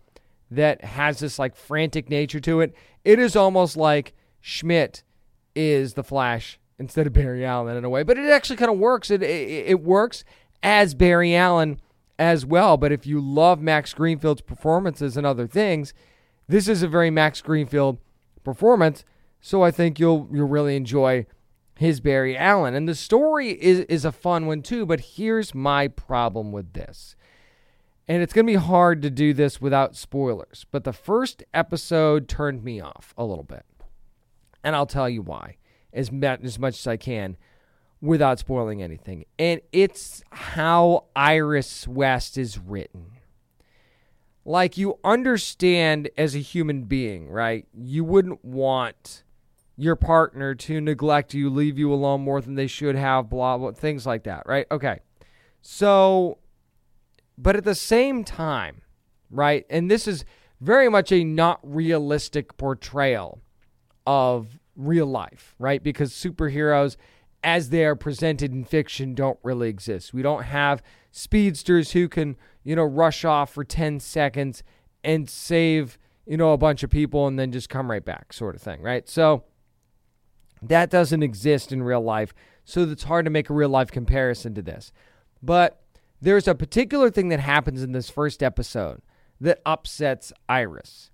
that has this like frantic nature to it. It is almost like Schmidt is the Flash instead of Barry Allen in a way, but it actually kind of works. It, it it works as Barry Allen as well. But if you love Max Greenfield's performances and other things, this is a very Max Greenfield performance. So I think you'll you'll really enjoy his Barry Allen. And the story is is a fun one too, but here's my problem with this. And it's going to be hard to do this without spoilers, but the first episode turned me off a little bit. And I'll tell you why as, as much as I can without spoiling anything. And it's how Iris West is written. Like you understand as a human being, right? You wouldn't want your partner to neglect you, leave you alone more than they should have, blah, blah, things like that, right? Okay. So, but at the same time, right? And this is very much a not realistic portrayal of real life, right? Because superheroes, as they are presented in fiction, don't really exist. We don't have speedsters who can, you know, rush off for 10 seconds and save, you know, a bunch of people and then just come right back, sort of thing, right? So that doesn't exist in real life. So it's hard to make a real life comparison to this. But there's a particular thing that happens in this first episode that upsets Iris.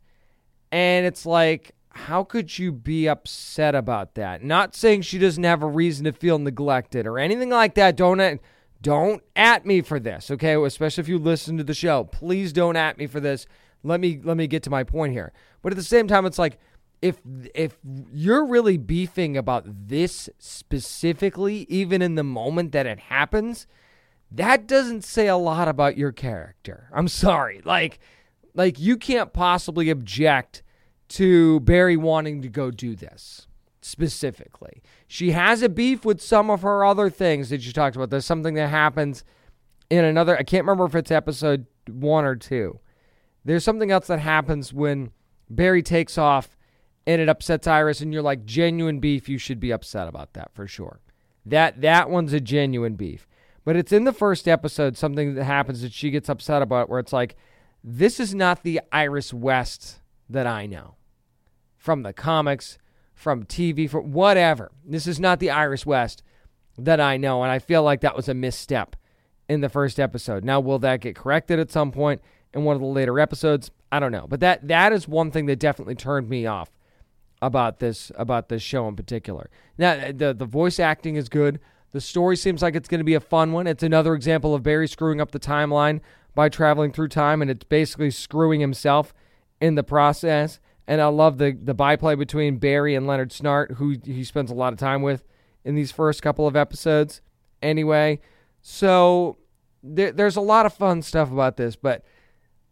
And it's like, how could you be upset about that? Not saying she doesn't have a reason to feel neglected or anything like that. Don't don't at me for this, okay? Especially if you listen to the show. Please don't at me for this. Let me let me get to my point here. But at the same time, it's like if if you're really beefing about this specifically, even in the moment that it happens, that doesn't say a lot about your character. I'm sorry. Like like you can't possibly object to Barry wanting to go do this specifically. She has a beef with some of her other things that you talked about. There's something that happens in another, I can't remember if it's episode one or two. There's something else that happens when Barry takes off and it upsets Iris, and you're like, genuine beef, you should be upset about that for sure. That that one's a genuine beef. But it's in the first episode something that happens that she gets upset about where it's like, this is not the Iris West that I know from the comics, from TV, from whatever. This is not the Iris West that I know, and I feel like that was a misstep in the first episode. Now, will that get corrected at some point in one of the later episodes? I don't know, but that that is one thing that definitely turned me off about this about this show in particular. Now, the the voice acting is good. The story seems like it's going to be a fun one. It's another example of Barry screwing up the timeline by traveling through time, and it's basically screwing himself in the process. And I love the the byplay between Barry and Leonard Snart, who he spends a lot of time with in these first couple of episodes. Anyway, so there, there's a lot of fun stuff about this, but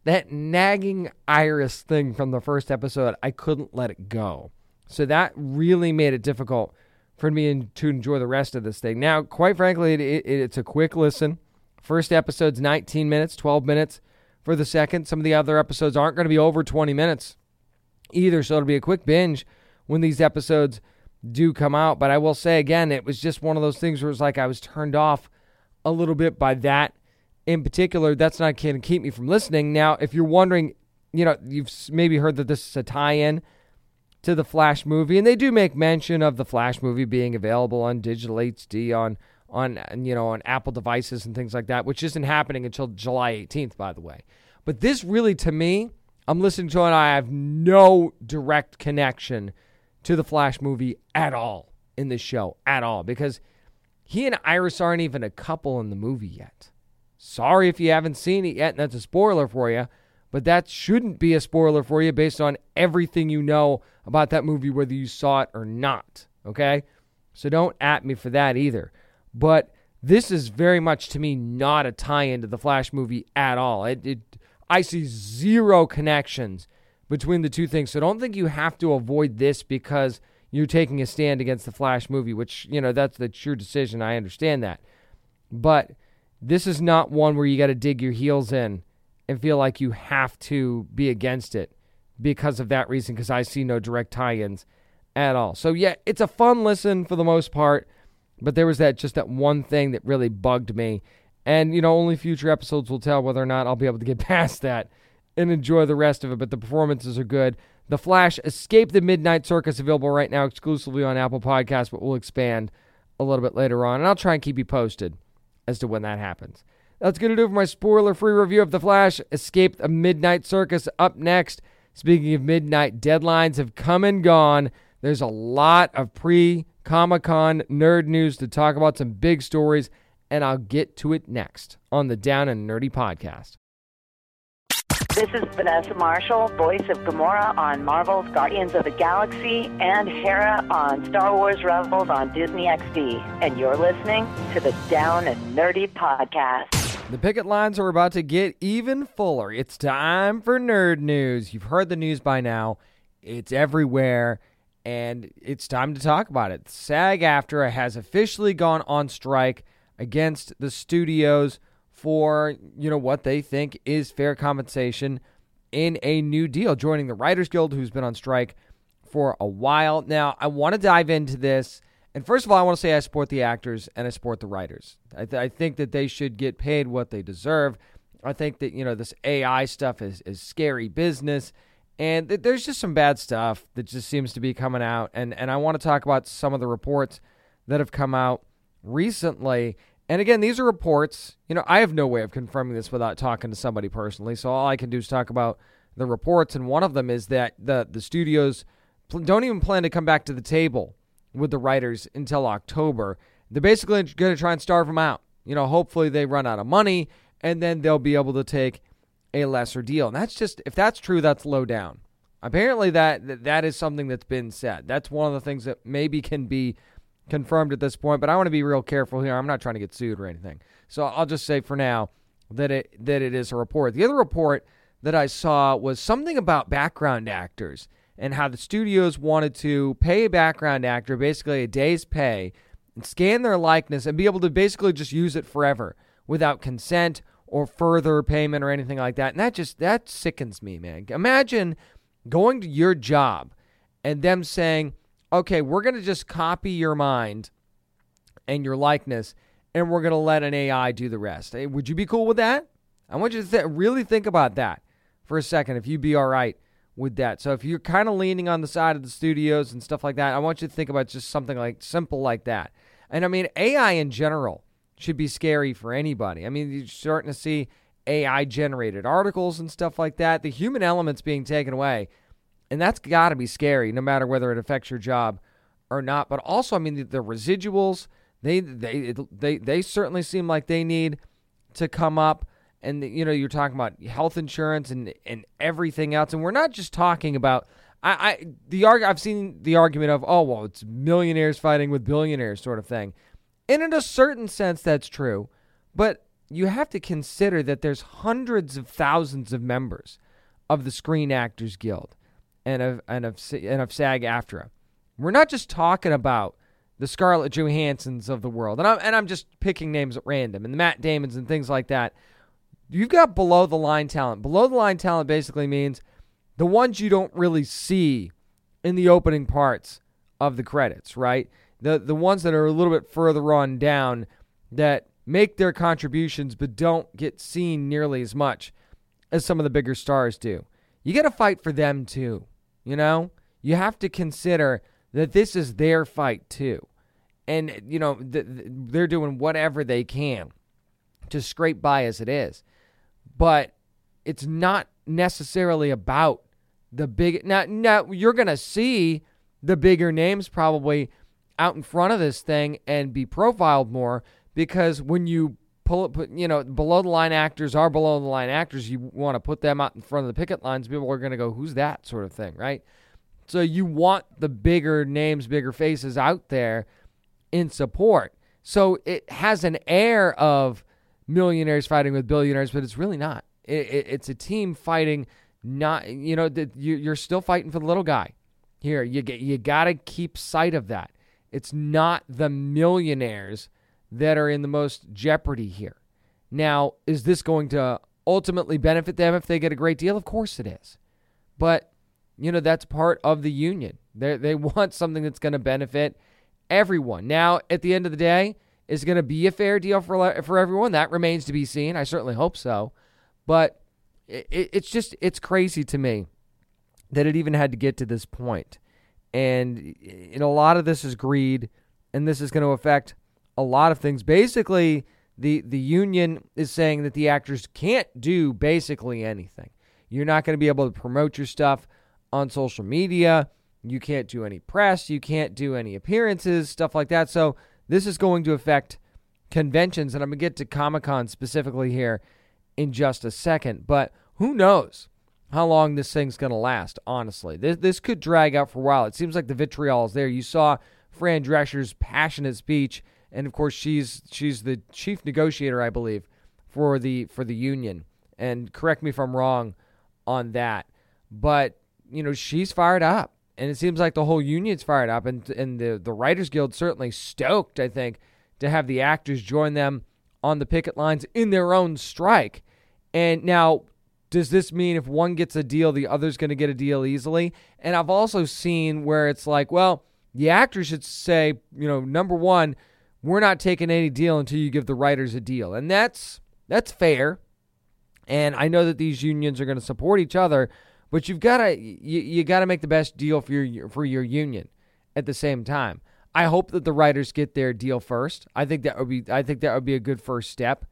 that nagging Iris thing from the first episode, I couldn't let it go. So that really made it difficult for me to enjoy the rest of this thing. Now, quite frankly, it, it, it's a quick listen. First episode's 19 minutes, 12 minutes for the second. Some of the other episodes aren't going to be over 20 minutes either. So it'll be a quick binge when these episodes do come out. But I will say again, it was just one of those things where it's like I was turned off a little bit by that in particular. That's not going to keep me from listening. Now, if you're wondering, you know, you've maybe heard that this is a tie in to the Flash movie, and they do make mention of the Flash movie being available on digital HD on on you know on Apple devices and things like that, which isn't happening until July 18th, by the way. But this really, to me, I'm listening to it. And I have no direct connection to the Flash movie at all in this show at all because he and Iris aren't even a couple in the movie yet. Sorry if you haven't seen it yet, and that's a spoiler for you, but that shouldn't be a spoiler for you based on everything you know about that movie, whether you saw it or not. Okay? So don't at me for that either. But this is very much to me not a tie in to the Flash movie at all. It, it, I see zero connections between the two things. So don't think you have to avoid this because you're taking a stand against the Flash movie, which, you know, that's the true decision. I understand that. But this is not one where you got to dig your heels in and feel like you have to be against it because of that reason, because I see no direct tie ins at all. So, yeah, it's a fun listen for the most part, but there was that just that one thing that really bugged me. And, you know, only future episodes will tell whether or not I'll be able to get (laughs) past that and enjoy the rest of it, but the performances are good. The Flash Escape the Midnight Circus available right now exclusively on Apple Podcasts, but we'll expand a little bit later on, and I'll try and keep you posted as to when that happens. That's going to do for my spoiler free review of The Flash Escape the Midnight Circus. Up next, speaking of midnight, deadlines have come and gone. There's a lot of pre Comic Con nerd news to talk about, some big stories, and I'll get to it next on the Down and Nerdy podcast. This is Vanessa Marshall, voice of Gamora on Marvel's Guardians of the Galaxy and Hera on Star Wars Rebels on Disney XD. And you're listening to the Down and Nerdy Podcast. The picket lines are about to get even fuller. It's time for nerd news. You've heard the news by now, it's everywhere, and it's time to talk about it. SAG AFTRA has officially gone on strike against the studios for you know what they think is fair compensation in a new deal joining the writers guild who's been on strike for a while now i want to dive into this and first of all i want to say i support the actors and i support the writers I, th- I, think that they should get paid what they deserve i think that you know this ai stuff is, is scary business and th- there's just some bad stuff that just seems to be coming out and, and i want to talk about some of the reports that have come out recently and again, these are reports. You know, I have no way of confirming this without talking to somebody personally. So all I can do is talk about the reports. And one of them is that the the studios don't even plan to come back to the table with the writers until October. They're basically going to try and starve them out. You know, hopefully they run out of money and then they'll be able to take a lesser deal. And that's just if that's true, that's low down. Apparently that that is something that's been said. That's one of the things that maybe can be confirmed at this point, but I want to be real careful here. I'm not trying to get sued or anything. So I'll just say for now that it that it is a report. The other report that I saw was something about background actors and how the studios wanted to pay a background actor basically a day's pay and scan their likeness and be able to basically just use it forever without consent or further payment or anything like that. And that just that sickens me, man. Imagine going to your job and them saying, okay, we're going to just copy your mind and your likeness, and we're going to let an AI do the rest. Hey, would you be cool with that? I want you to th- really think about that for a second, if you'd be all right with that. So if you're kind of leaning on the side of the studios and stuff like that, I want you to think about just something like simple like that. And I mean, AI in general should be scary for anybody. I mean, you're starting to see AI generated articles and stuff like that. The human elements being taken away and that's got to be scary, no matter whether it affects your job or not. But also, I mean, the, the residuals they they they they certainly seem like they need to come up. And you know, you're talking about health insurance and and everything else, and we're not just talking about. I, I the arg- I've seen the argument of oh well it's millionaires fighting with billionaires sort of thing, and in a certain sense that's true, but you have to consider that there's hundreds of thousands of members of the Screen Actors Guild and of and of and of SAG-AFTRA. We're not just talking about the Scarlett Johanssons of the world, and I'm and I'm just picking names at random, and the Matt Damons and things like that. You've got below the line talent. Below the line talent basically means the ones you don't really see in the opening parts of the credits, right? The the ones that are a little bit further on down that make their contributions but don't get seen nearly as much as some of the bigger stars do. You got to fight for them too. You know, you have to consider that this is their fight too. And, you know, th- th- they're doing whatever they can to scrape by as it is. But it's not necessarily about the big. Now, now you're going to see the bigger names probably out in front of this thing and be profiled more because when you pull it, you know, below the line actors are below the line actors. You want to put them out in front of the picket lines. People are going to go, who's that sort of thing, right? So you want the bigger names, bigger faces out there in support. So it has an air of millionaires fighting with billionaires, but it's really not. It, it, it's a team fighting. Not you know that you, you're still fighting for the little guy. Here you get you got to keep sight of that. It's not the millionaires that are in the most jeopardy here. Now, is this going to ultimately benefit them if they get a great deal? Of course it is. But, you know, that's part of the union. They they (laughs) want something that's going to benefit everyone. Now, at the end of the day, is going to be a fair deal for for everyone? That remains to be seen. I certainly hope so. But it, it's just it's crazy to me that it even had to get to this point. And know, a lot of this is greed, and this is going to affect a lot of things. Basically, the the union is saying that the actors can't do basically anything. You're not going to be able to promote your stuff on social media. You can't do any press. You can't do any appearances, stuff like that. So this is going to affect conventions, and I'm going to get to Comic Con specifically here in just a second. But who knows how long this thing's going to last, honestly. This, this could drag out for a while. It seems like the vitriol is there. You saw Fran Drescher's passionate speech, and of course she's she's the chief negotiator, I believe, for the for the union. And correct me if I'm wrong on that. But, you know, she's fired up and it seems like the whole union's fired up, and and the the Writers Guild certainly stoked. I think to have the actors join them on the picket lines in their own strike. And now, does this mean if one gets a deal, the other's going to get a deal easily? And I've also seen where it's like, well, the actors should say, you know, number one, we're not taking any deal until you give the writers a deal, and that's that's fair. And I know that these unions are going to support each other, but you've got to you, you got to make the best deal for your for your union at the same time. I hope that the writers get their deal first. I think that would be I think that would be a good first step.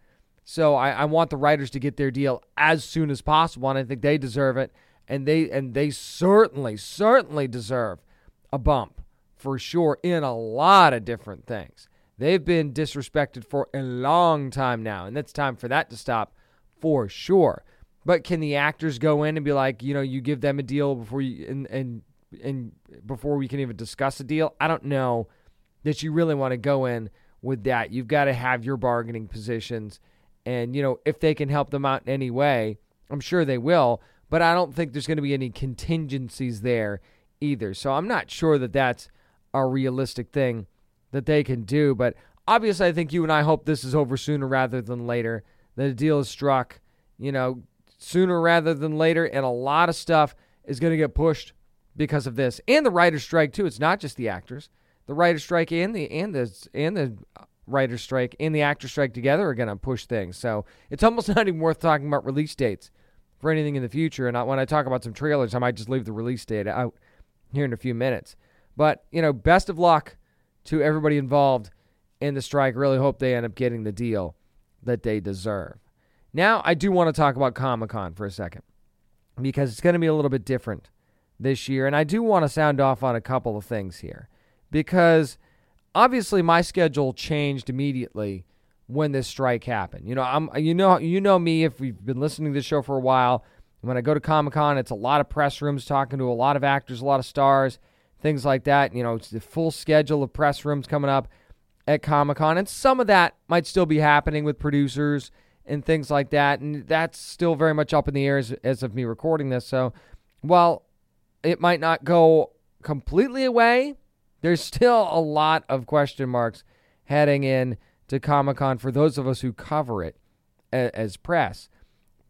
So I, I want the writers to get their deal as soon as possible, and I think they deserve it. And they and they certainly certainly deserve a bump for sure in a lot of different things. They've been disrespected for a long time now, and it's time for that to stop for sure. But can the actors go in and be like, you know, you give them a deal before you and and and before we can even discuss a deal? I don't know that you really want to go in with that. You've got to have your bargaining positions, and you know if they can help them out in any way, I'm sure they will. But I don't think there's going to be any contingencies there either. So I'm not sure that that's a realistic thing that they can do. But obviously, I think you and I hope this is over sooner rather than later. That a deal is struck. You know, sooner rather than later, and a lot of stuff is going to get pushed because of this, and the writer's strike too. It's not just the actors, the writer's strike and the and the and the writer's strike and the actor strike together are going to push things. So it's almost (laughs) not even worth talking about release dates for anything in the future. And when I talk about some trailers, I might just leave the release date out here in a few minutes. But you know, best of luck to everybody involved in the strike. Really hope they end up getting the deal that they deserve. Now, I do want to talk about Comic Con for a second because it's going to be a little bit different this year. And I do want to sound off on a couple of things here because obviously my schedule changed immediately when this strike happened. You know, I'm you know you know me if we've been listening to the show for a while. When I go to Comic Con, it's a lot of press rooms talking to a lot of actors, a lot of stars, things like that. You know, it's the full schedule of press rooms coming up at Comic Con, and some of that might still be happening with producers and things like that. And that's still very much up in the air as, as of me recording this. So while it might not go completely away, there's (laughs) still a lot of question marks heading in to Comic Con for those of us who cover it as, as press.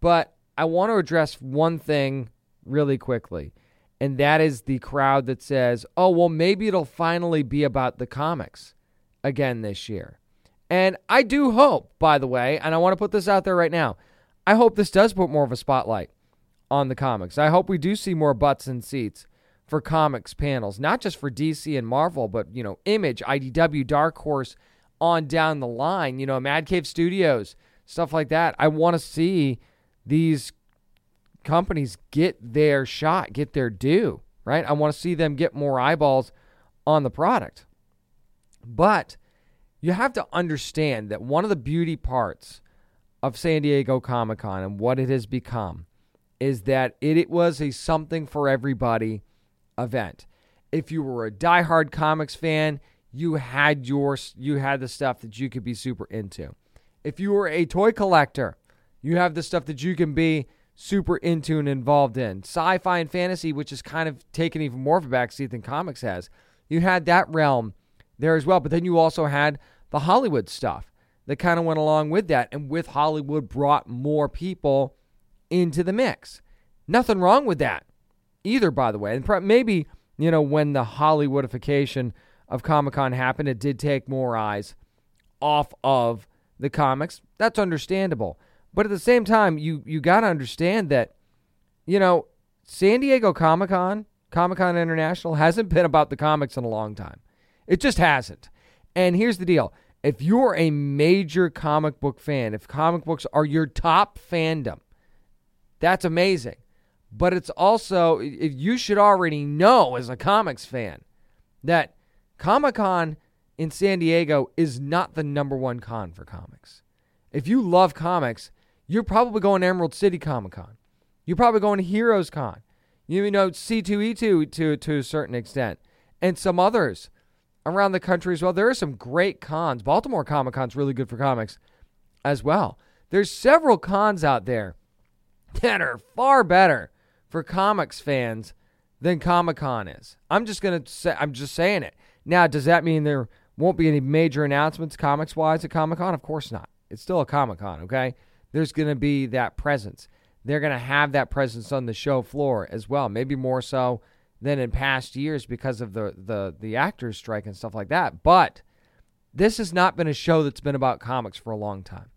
But I want to address one thing really quickly, and that is the crowd that says, oh, well, maybe it'll finally be about the comics again this year. And I do hope, by the way, and I want to put this out there right now, I hope this does put more of a spotlight on the comics. I hope we do see more butts and seats for comics panels, not just for DC and Marvel, but you know, Image, IDW, Dark Horse, on down the line. You know, Mad Cave Studios, stuff like that. I want to see these companies get their shot, get their due. Right? I want to see them get more eyeballs on the product. But you have to understand that one of the beauty parts of San Diego Comic Con and what it has become is that it, it was a something for everybody event. If you were a diehard comics fan, you had your you had the stuff that you could be super into. If you were a toy collector, you have the stuff that you can be super into and involved in. Sci-fi and fantasy, which has kind of taken even more of a backseat than comics has. You had that realm there as well, but then you also had the Hollywood stuff that kind of went along with that, and with Hollywood brought more people into the mix. Nothing wrong with that either, by the way. And maybe, you know, when the Hollywoodification of Comic Con happened, it did take more eyes off of the comics. That's understandable. But at the same time, you, you got to understand that, you know, San Diego Comic Con, Comic Con International, hasn't been about the comics in a long time. It just hasn't. And here's the deal if you're a major comic book fan, if comic books are your top fandom, that's amazing. But it's also, you should already know as a comics fan that Comic Con in San Diego is not the number one con for comics. If you love comics, you're probably going to Emerald City Comic Con. You're probably going to Heroes Con. You know, C2E2 to, to a certain extent, and some others around the country as well. There are some great cons. Baltimore Comic Con's really good for comics as well. There's several cons out there that are far better for comics fans than Comic Con is. I'm just gonna say I'm just saying it. Now, does that mean there won't be any major announcements comics wise at Comic Con? Of course not. It's still a Comic Con, okay? There's gonna be that presence. They're gonna have that presence on the show floor as well. Maybe more so than in past years because of the the the actors strike and stuff like that. But this has not been a show that's been about comics for a long time.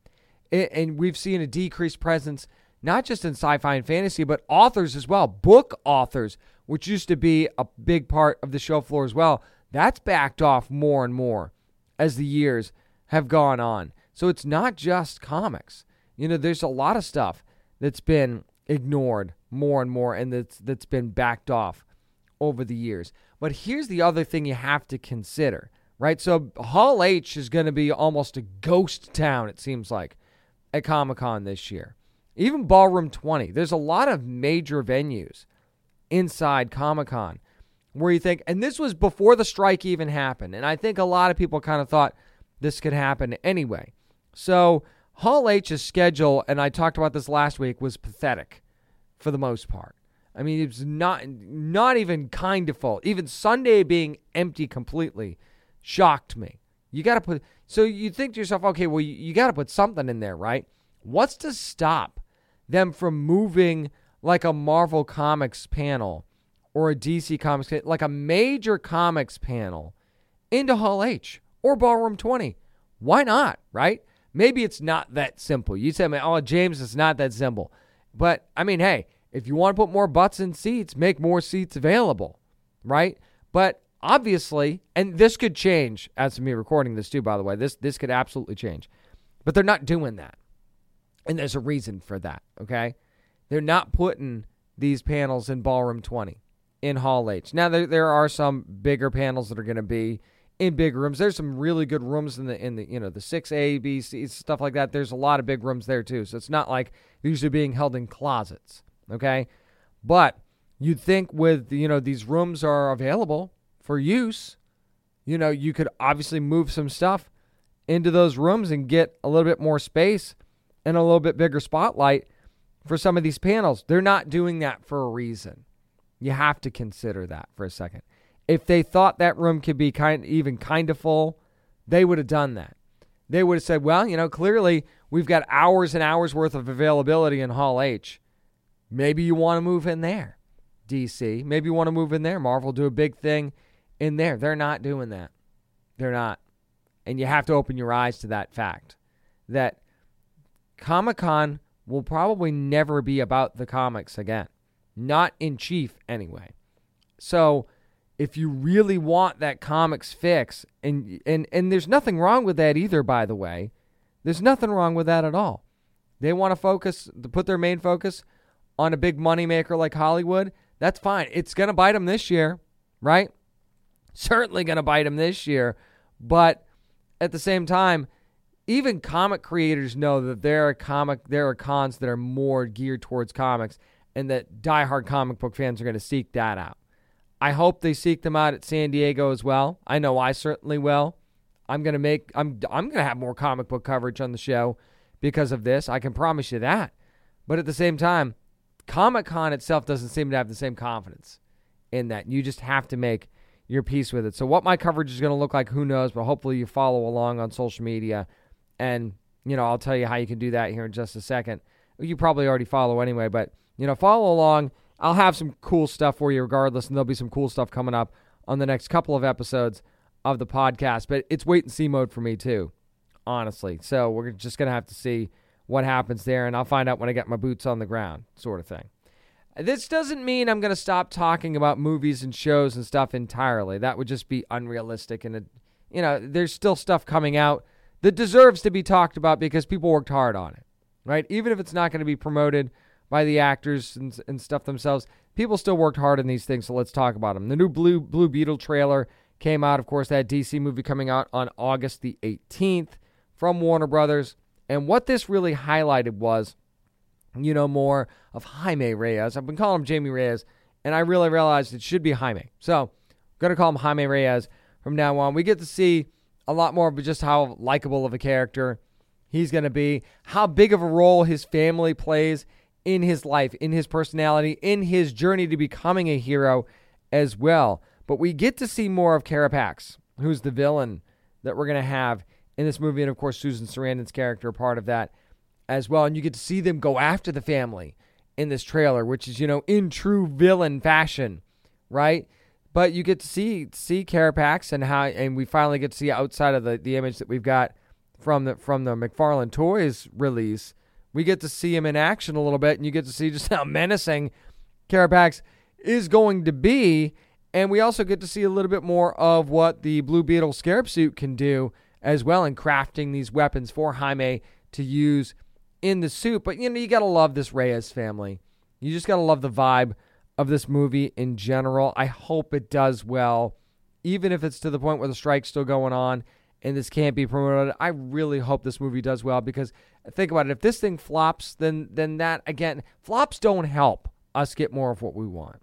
It, and we've seen a decreased presence not just in sci-fi and fantasy, but authors as well, book authors, which used to be a big part of the show floor as well. That's backed off more and more as the years have gone on. So it's not just comics. You know, there's a lot of stuff that's been ignored more and more and that's that's been backed off over the years. But here's the other thing you have to consider, right? So Hall H is going to be almost a ghost town, it seems like, at Comic Con this year. Even Ballroom 20. There's a lot of major venues inside Comic Con where you think, and this was before the strike even happened. And I think a lot of people kind of thought this could happen anyway. So Hall H's schedule, and I talked about this last week, was pathetic for the most part. I mean, it's not not even kind of full. Even Sunday being empty completely shocked me. You got to put so you think to yourself, okay, well, you, you got to put something in there, right? What's to stop them from moving like a Marvel Comics panel or a DC Comics, like a major comics panel into Hall H or Ballroom 20? Why not, right? Maybe it's not that simple. You said, oh, James, it's not that simple. But I mean, hey, if you want to put more butts in seats, make more seats available, right? But obviously, and this could change as me recording this too, by the way. This this could absolutely change. But they're not doing that. And there's a reason for that, okay? They're not putting these panels in Ballroom 20 in Hall H. Now there there are some bigger panels that are going to be in big rooms. There's some really good rooms in the in the you know the six A, B, C stuff like that. There's a lot of big rooms there too. So it's not like these are being held in closets okay? But you'd think with, you know, these rooms are available for use, you know, you could obviously move some stuff into those rooms and get a little bit more space and a little bit bigger spotlight for some of these panels. They're not doing that for a reason. You have to consider that for a second. If they thought that room could be kind even kind of full, they would have done that. They would have said, "Well, you know, clearly we've got hours and hours worth of availability in Hall H. Maybe you want to move in there, DC. Maybe you want to move in there. Marvel do a big thing in there. They're not doing that. They're not. And you have to open your eyes to that fact that Comic Con will probably never be about the comics again. Not in chief, anyway. So if you really want that comics fix, and and and there's nothing wrong with that either, by the way. There's nothing wrong with that at all. They want to focus, to put their main focus on a big moneymaker like Hollywood. That's fine. It's going to bite them this year, right? Certainly going to bite them this year. But at the same time, even comic creators know that there are comic there are cons that are more geared towards comics and that diehard comic book fans are going to seek that out. I hope they seek them out at San Diego as well. I know I certainly will. I'm going to make I'm I'm going to have more comic book coverage on the show because of this. I can promise you that. But at the same time, Comic-Con itself doesn't seem to have the same confidence in that. You just have to make your peace with it. So what my coverage is going to look like, who knows, but hopefully you follow along on social media and you know, I'll tell you how you can do that here in just a second. You probably already follow anyway, but you know, follow along. I'll have some cool stuff for you regardless, and there'll be some cool stuff coming up on the next couple of episodes of the podcast. But it's wait and see mode for me too, honestly. So we're just gonna have to see what happens there, and I'll find out when I get my boots on the ground, sort of thing. This doesn't mean I'm going to stop talking about movies and shows and stuff entirely. That would just be unrealistic. And, it, you know, there's still stuff coming out that deserves to be talked about because people worked hard on it, right? Even if it's not going to be promoted by the actors and, and stuff themselves, people still worked hard on these things. So let's talk about them. The new Blue Blue Beetle trailer came out. Of course, that DC movie coming out on August the 18th from Warner Brothers. And what this really highlighted was, you know, more of Jaime Reyes. I've been calling him Jamie Reyes, and I really realized it should be Jaime. So I'm going to call him Jaime Reyes from now on. We get to see a lot more of just how likable of a character he's going to be, how big of a role his family plays in his life, in his personality, in his journey to becoming a hero as well. But we get to see more of Carapax, who's the villain that we're going to have in this movie. And of course, Susan Sarandon's character, part of that as well. And you get to see them go after the family in this trailer, which is, you know, in true villain fashion, right? But you get to see see Carapax and how, and we finally get to see outside of the, the image that we've got from the from the McFarlane Toys release, we get to see him in action a little bit, and you get to see just (laughs) how menacing Carapax is going to be. And we also get to see a little bit more of what the Blue Beetle Scarab suit can do as well in crafting these weapons for Jaime to use in the suit. But you know, you gotta love this Reyes family. You just gotta love the vibe of this movie in general. I hope it does well, even if it's to the point where the strike's still going on and this can't be promoted. I really hope this movie does well because think about it. If this thing flops, then then that again, flops don't help us get more of what we want.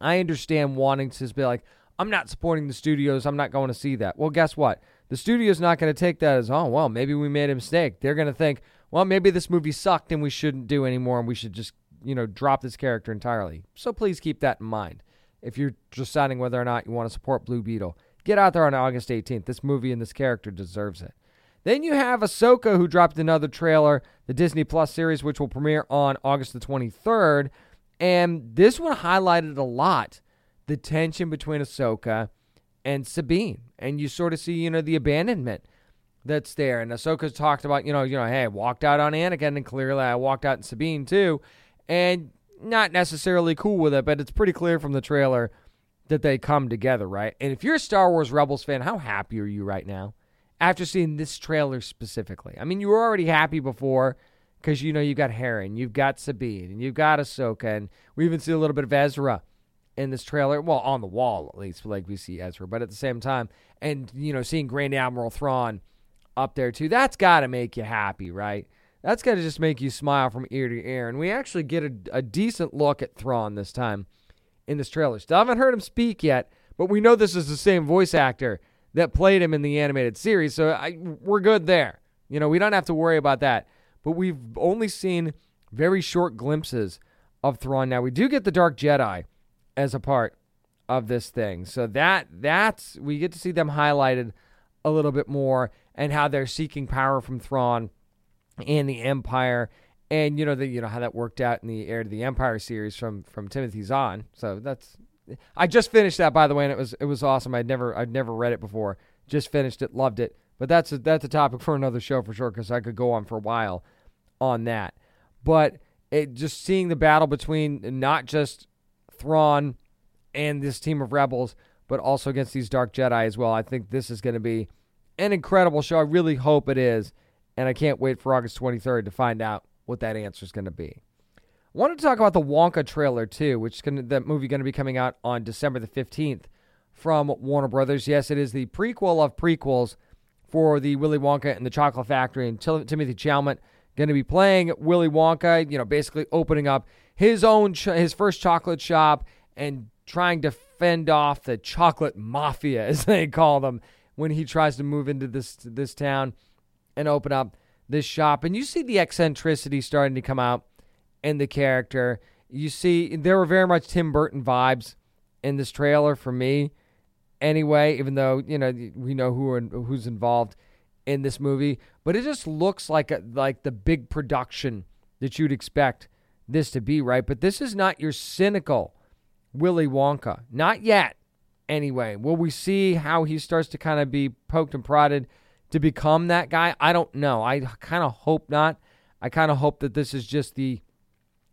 I understand wanting to be like, I'm not supporting the studios. I'm not going to see that. Well, guess what? The studio's not going to take that as, oh, well, maybe we made a mistake. They're going to think, well, maybe this movie sucked and we shouldn't do anymore and we should just you know, drop this character entirely. So please keep that in mind if you're deciding whether or not you want to support Blue Beetle. Get out there on August 18th. This movie and this character deserves it. Then you have Ahsoka, who dropped another trailer, the Disney Plus series, which will premiere on August the 23rd. And this one highlighted a lot the tension between Ahsoka and Sabine. And you sort of see, you know, the abandonment that's there. And Ahsoka's talked about, you know, you know, hey, I walked out on Anakin, and clearly I walked out in Sabine too and not necessarily cool with it, but it's pretty clear from the trailer that they come together, right? And if you're a Star Wars Rebels fan, how happy are you right now after seeing this trailer specifically? I mean, you were already happy before because you know you got Hera, you've got Sabine, and you've got Ahsoka, and we even see a little bit of Ezra in this trailer. Well, on the wall at least, like we see Ezra, but at the same time, and you know, seeing Grand Admiral Thrawn up there too, that's got to make you happy, right? That's got to just make you smile from ear to ear. And we actually get a, a decent look at Thrawn this time in this trailer. Still haven't heard him speak yet, but we know this is the same voice actor that played him in the animated series. So I, we're good there. You know, we don't have to worry about that. But we've only seen very short glimpses of Thrawn. Now we do get the Dark Jedi as a part of this thing. So that that's we get to see them highlighted a little bit more and how they're seeking power from Thrawn and the Empire, and you know the you know how that worked out in the Heir to the Empire series from from Timothy Zahn. So that's I just finished that by the way, and it was it was awesome. I'd never I'd never read it before. Just finished it, loved it. But that's a, that's a topic for another show for sure because I could go on for a while on that. But it just seeing the battle between not just Thrawn and this team of rebels, but also against these dark Jedi as well. I think this is going to be an incredible show. I really hope it is, and I can't wait for August 23rd to find out what that answer is going to be. I wanted to talk about the Wonka trailer too, which is going to, that movie going to be coming out on December the 15th from Warner Brothers. Yes, it is the prequel of prequels for the Willy Wonka and the Chocolate Factory, and Timothy Chalamet going to be playing Willy Wonka. You know, basically opening up his own ch- his first chocolate shop and trying to fend off the chocolate mafia, (laughs) as they call them, when he tries to move into this this town and open up this shop. And you see the eccentricity starting to come out in the character. You see, there were very much Tim Burton vibes in this trailer for me anyway, even though, you know, we know who are, who's involved in this movie, but it just looks like a, like the big production that you'd expect this to be, right? But this is not your cynical Willy Wonka. Not yet. Anyway, will we see how he starts to kind of be poked and prodded to become that guy? I don't know. I kind of hope not. I kind of hope that this is just the,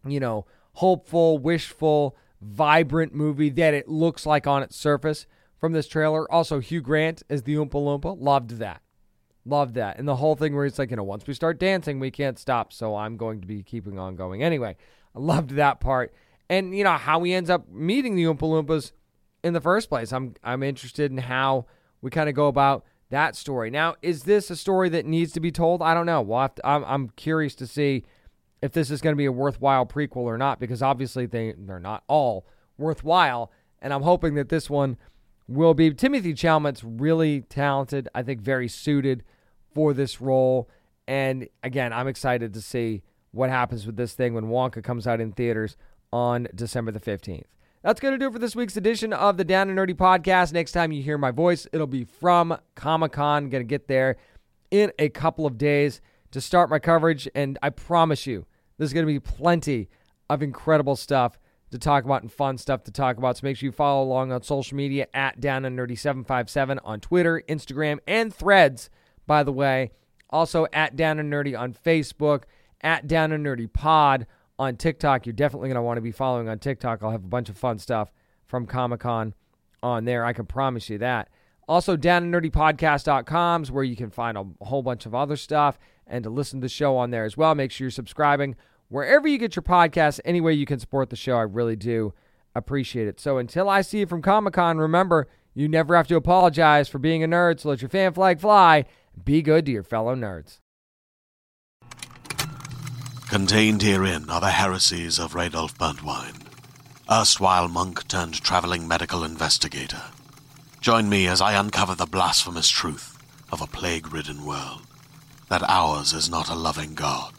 you know, hopeful, wishful, vibrant movie that it looks like on its surface from this trailer. Also, Hugh Grant as the Oompa Loompa. Loved that. Loved that. And the whole thing where it's like, you know, once we start dancing, we can't stop. So I'm going to be keeping on going. Anyway, I loved that part. And, you know, how he ends up meeting the Oompa Loompas in the first place. I'm I'm interested in how we kind of go about that story. Now, is this a story that needs to be told? I don't know. We'll to, I'm I'm curious to see if this is going to be a worthwhile prequel or not because obviously they they're not all worthwhile and I'm hoping that this one will be Timothy Chalamet's really talented, I think very suited for this role and again, I'm excited to see what happens with this thing when Wonka comes out in theaters on December the 15th. That's going to do it for this week's edition of the Down and Nerdy podcast. Next time you hear my voice, it'll be from Comic Con. Going to get there in a couple of days to start my coverage. And I promise you, there's going to be plenty of incredible stuff to talk about and fun stuff to talk about. So make sure you follow along on social media at Down and Nerdy 757 on Twitter, Instagram, and threads, by the way. Also at Down and Nerdy on Facebook, at Down and Nerdy Pod on TikTok. You're definitely going to want to be following on TikTok. I'll have a bunch of fun stuff from Comic Con on there. I can promise you that. Also, down at nerdypodcast.com is where you can find a whole bunch of other stuff and to listen to the show on there as well. Make sure you're subscribing wherever you get your podcasts. Any way you can support the show, I really do appreciate it. So until I see you from Comic Con, remember, you never have to apologize for being a nerd, so let your fan flag fly. Be good to your fellow nerds. Contained herein are the heresies of Radolf Burntwine, erstwhile monk turned traveling medical investigator. Join me as I uncover the blasphemous truth of a plague ridden world that ours is not a loving God,